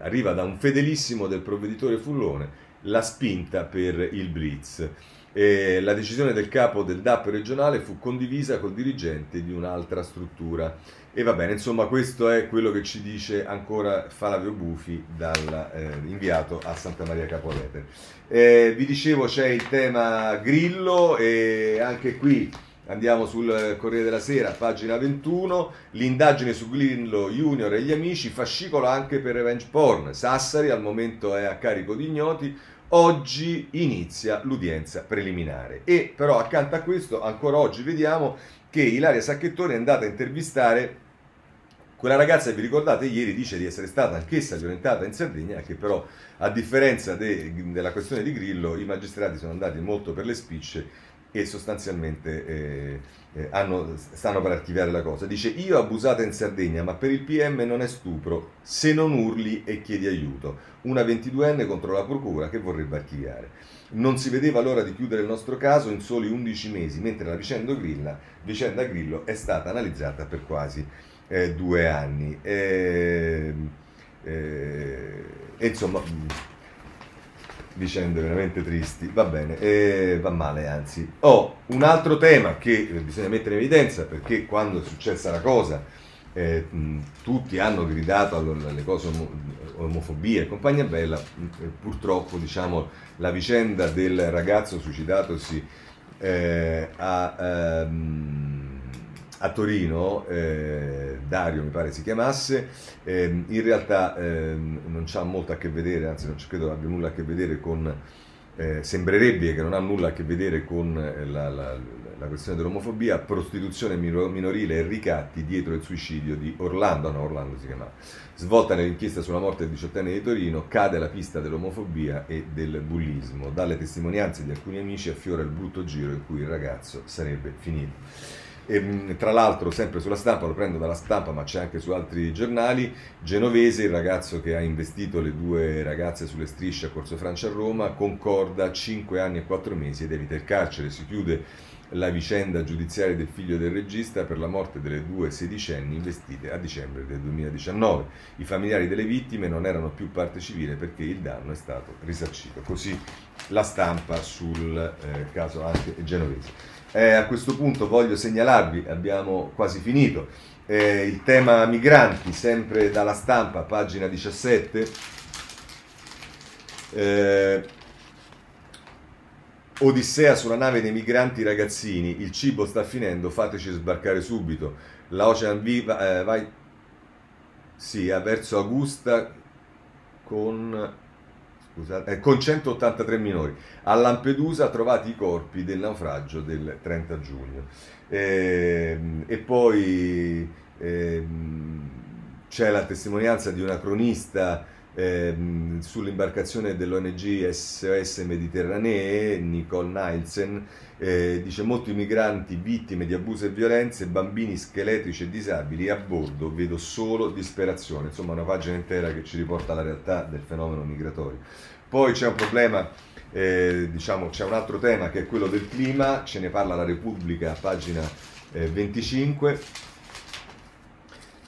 arriva da un fedelissimo del provveditore Fullone, la spinta per il Blitz. E la decisione del capo del DAP regionale fu condivisa col dirigente di un'altra struttura. E va bene, insomma, questo è quello che ci dice ancora Flavio Bufi, dal, eh, inviato a Santa Maria Capovetere. Eh, vi dicevo c'è il tema Grillo e anche qui andiamo sul Corriere della Sera, pagina 21, l'indagine su Grillo Junior e gli amici, fascicolo anche per revenge porn. Sassari al momento è a carico di ignoti, Oggi inizia l'udienza preliminare. E però accanto a questo ancora oggi vediamo che Ilaria Sacchettoni è andata a intervistare quella ragazza vi ricordate ieri dice di essere stata anch'essa violentata in Sardegna, che però a differenza de, della questione di Grillo i magistrati sono andati molto per le spicce e sostanzialmente eh, eh, hanno, stanno per archiviare la cosa. Dice io abusata in Sardegna, ma per il PM non è stupro, se non urli e chiedi aiuto. Una 22enne contro la procura che vorrebbe archiviare. Non si vedeva l'ora di chiudere il nostro caso in soli 11 mesi, mentre la vicenda, Grilla, vicenda Grillo è stata analizzata per quasi eh, due anni. E, e, insomma vicende veramente tristi, va bene, eh, va male anzi. Ho un altro tema che bisogna mettere in evidenza perché quando è successa la cosa eh, tutti hanno gridato alle cose omofobia e compagnia bella, purtroppo diciamo, la vicenda del ragazzo suicidatosi eh, a... Ehm, a Torino, eh, Dario mi pare si chiamasse, eh, in realtà eh, non c'ha molto a che vedere, anzi non credo abbia nulla a che vedere con, eh, sembrerebbe che non ha nulla a che vedere con eh, la, la, la questione dell'omofobia, prostituzione minorile e ricatti dietro il suicidio di Orlando, no Orlando si chiamava, svolta nell'inchiesta sulla morte del diciottenne di Torino, cade la pista dell'omofobia e del bullismo, dalle testimonianze di alcuni amici affiora il brutto giro in cui il ragazzo sarebbe finito. E, ehm, tra l'altro, sempre sulla stampa, lo prendo dalla stampa, ma c'è anche su altri giornali, Genovese, il ragazzo che ha investito le due ragazze sulle strisce a Corso Francia a Roma, concorda 5 anni e 4 mesi ed evita il carcere. Si chiude la vicenda giudiziaria del figlio del regista per la morte delle due sedicenni investite a dicembre del 2019. I familiari delle vittime non erano più parte civile perché il danno è stato risarcito. Così la stampa sul eh, caso anche genovese. Eh, a questo punto voglio segnalarvi, abbiamo quasi finito, eh, il tema migranti, sempre dalla stampa, pagina 17. Eh, Odissea sulla nave dei migranti ragazzini, il cibo sta finendo, fateci sbarcare subito. La Ocean Viva, eh, vai, sì, verso Augusta con scusate, eh, con 183 minori. A Lampedusa trovati i corpi del naufragio del 30 giugno. Eh, e poi eh, c'è la testimonianza di una cronista ehm, sull'imbarcazione dell'ONG SOS Mediterranee, Nicole Nielsen, eh, dice molti migranti vittime di abusi e violenze, bambini scheletrici e disabili a bordo, vedo solo disperazione, insomma una pagina intera che ci riporta alla realtà del fenomeno migratorio. Poi c'è un problema, eh, diciamo, c'è un altro tema che è quello del clima, ce ne parla la Repubblica, pagina eh, 25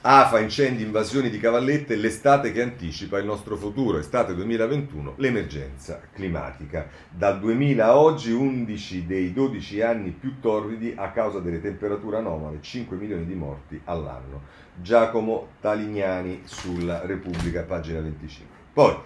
AFA, incendi, invasioni di cavallette, l'estate che anticipa il nostro futuro, estate 2021, l'emergenza climatica. Dal 2000 a oggi 11 dei 12 anni più torridi a causa delle temperature anomale, 5 milioni di morti all'anno. Giacomo Talignani sulla Repubblica, pagina 25. Poi,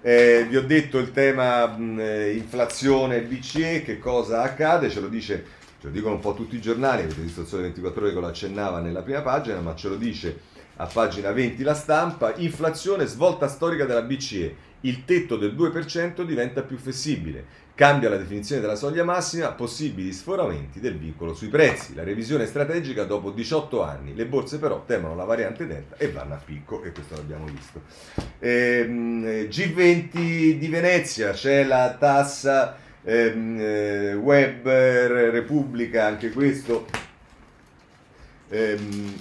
eh, vi ho detto il tema mh, eh, inflazione BCE, che cosa accade, ce lo dice ce lo dicono un po' tutti i giornali, avete visto il Sole 24 Ore che lo accennava nella prima pagina, ma ce lo dice a pagina 20 la stampa, inflazione svolta storica della BCE, il tetto del 2% diventa più flessibile, cambia la definizione della soglia massima, possibili sforamenti del vincolo sui prezzi, la revisione strategica dopo 18 anni, le borse però temono la variante delta e vanno a picco e questo l'abbiamo visto. Ehm, G20 di Venezia, c'è la tassa ehm, eh, web Repubblica, anche questo. Ehm,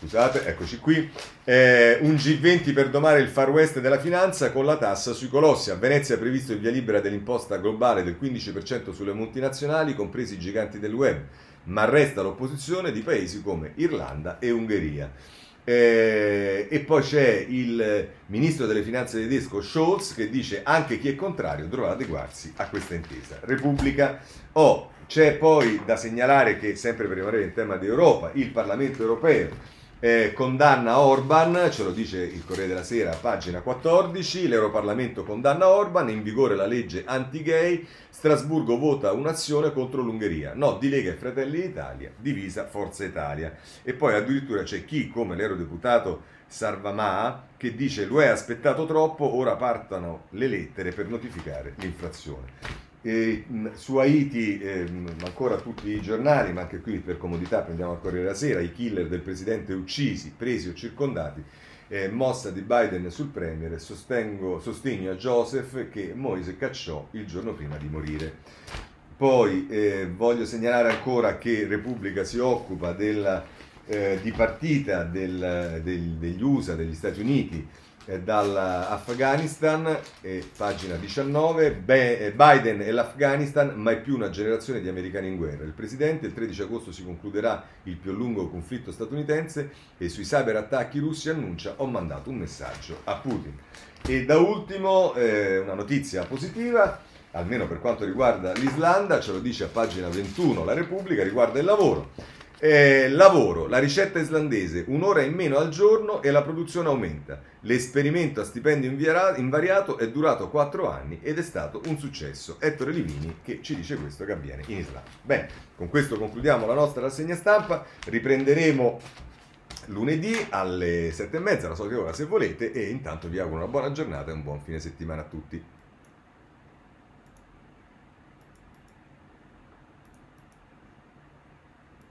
scusate, eccoci qui. Eh, un G20 per domare il far west della finanza con la tassa sui colossi. A Venezia è previsto il via libera dell'imposta globale del 15% sulle multinazionali, compresi i giganti del web, ma resta l'opposizione di paesi come Irlanda e Ungheria. Eh, e poi c'è il ministro delle finanze tedesco Scholz che dice anche chi è contrario dovrà adeguarsi a questa intesa. Repubblica. Oh, c'è poi da segnalare che, sempre per rimanere in tema di Europa, il Parlamento europeo eh, condanna Orban, ce lo dice il Corriere della Sera, pagina 14, l'Europarlamento condanna Orban, in vigore la legge anti-gay, Strasburgo vota un'azione contro l'Ungheria, no di Lega e Fratelli d'Italia, divisa Forza Italia. E poi addirittura c'è chi, come l'eurodeputato Sarvamà, che dice l'UE ha aspettato troppo, ora partano le lettere per notificare l'infrazione. E, su Haiti eh, ancora tutti i giornali, ma anche qui per comodità prendiamo a Corriere della Sera, i killer del presidente uccisi, presi o circondati, eh, mossa di Biden sul Premier, sostengo, sostegno a Joseph che Moise cacciò il giorno prima di morire. Poi eh, voglio segnalare ancora che Repubblica si occupa della eh, dipartita del, del, degli USA, degli Stati Uniti, dall'Afghanistan, eh, pagina 19, Be- eh, Biden e l'Afghanistan, mai più una generazione di americani in guerra. Il presidente il 13 agosto si concluderà il più lungo conflitto statunitense e sui cyberattacchi russi annuncia ho mandato un messaggio a Putin. E da ultimo eh, una notizia positiva, almeno per quanto riguarda l'Islanda, ce lo dice a pagina 21 la Repubblica, riguarda il lavoro. Eh, lavoro, la ricetta islandese, un'ora in meno al giorno e la produzione aumenta. L'esperimento a stipendio invariato è durato 4 anni ed è stato un successo. Ettore Livini che ci dice questo che avviene in Islanda. Bene, con questo concludiamo la nostra rassegna stampa, riprenderemo lunedì alle 7 e mezza, la solita ora se volete, e intanto vi auguro una buona giornata e un buon fine settimana a tutti.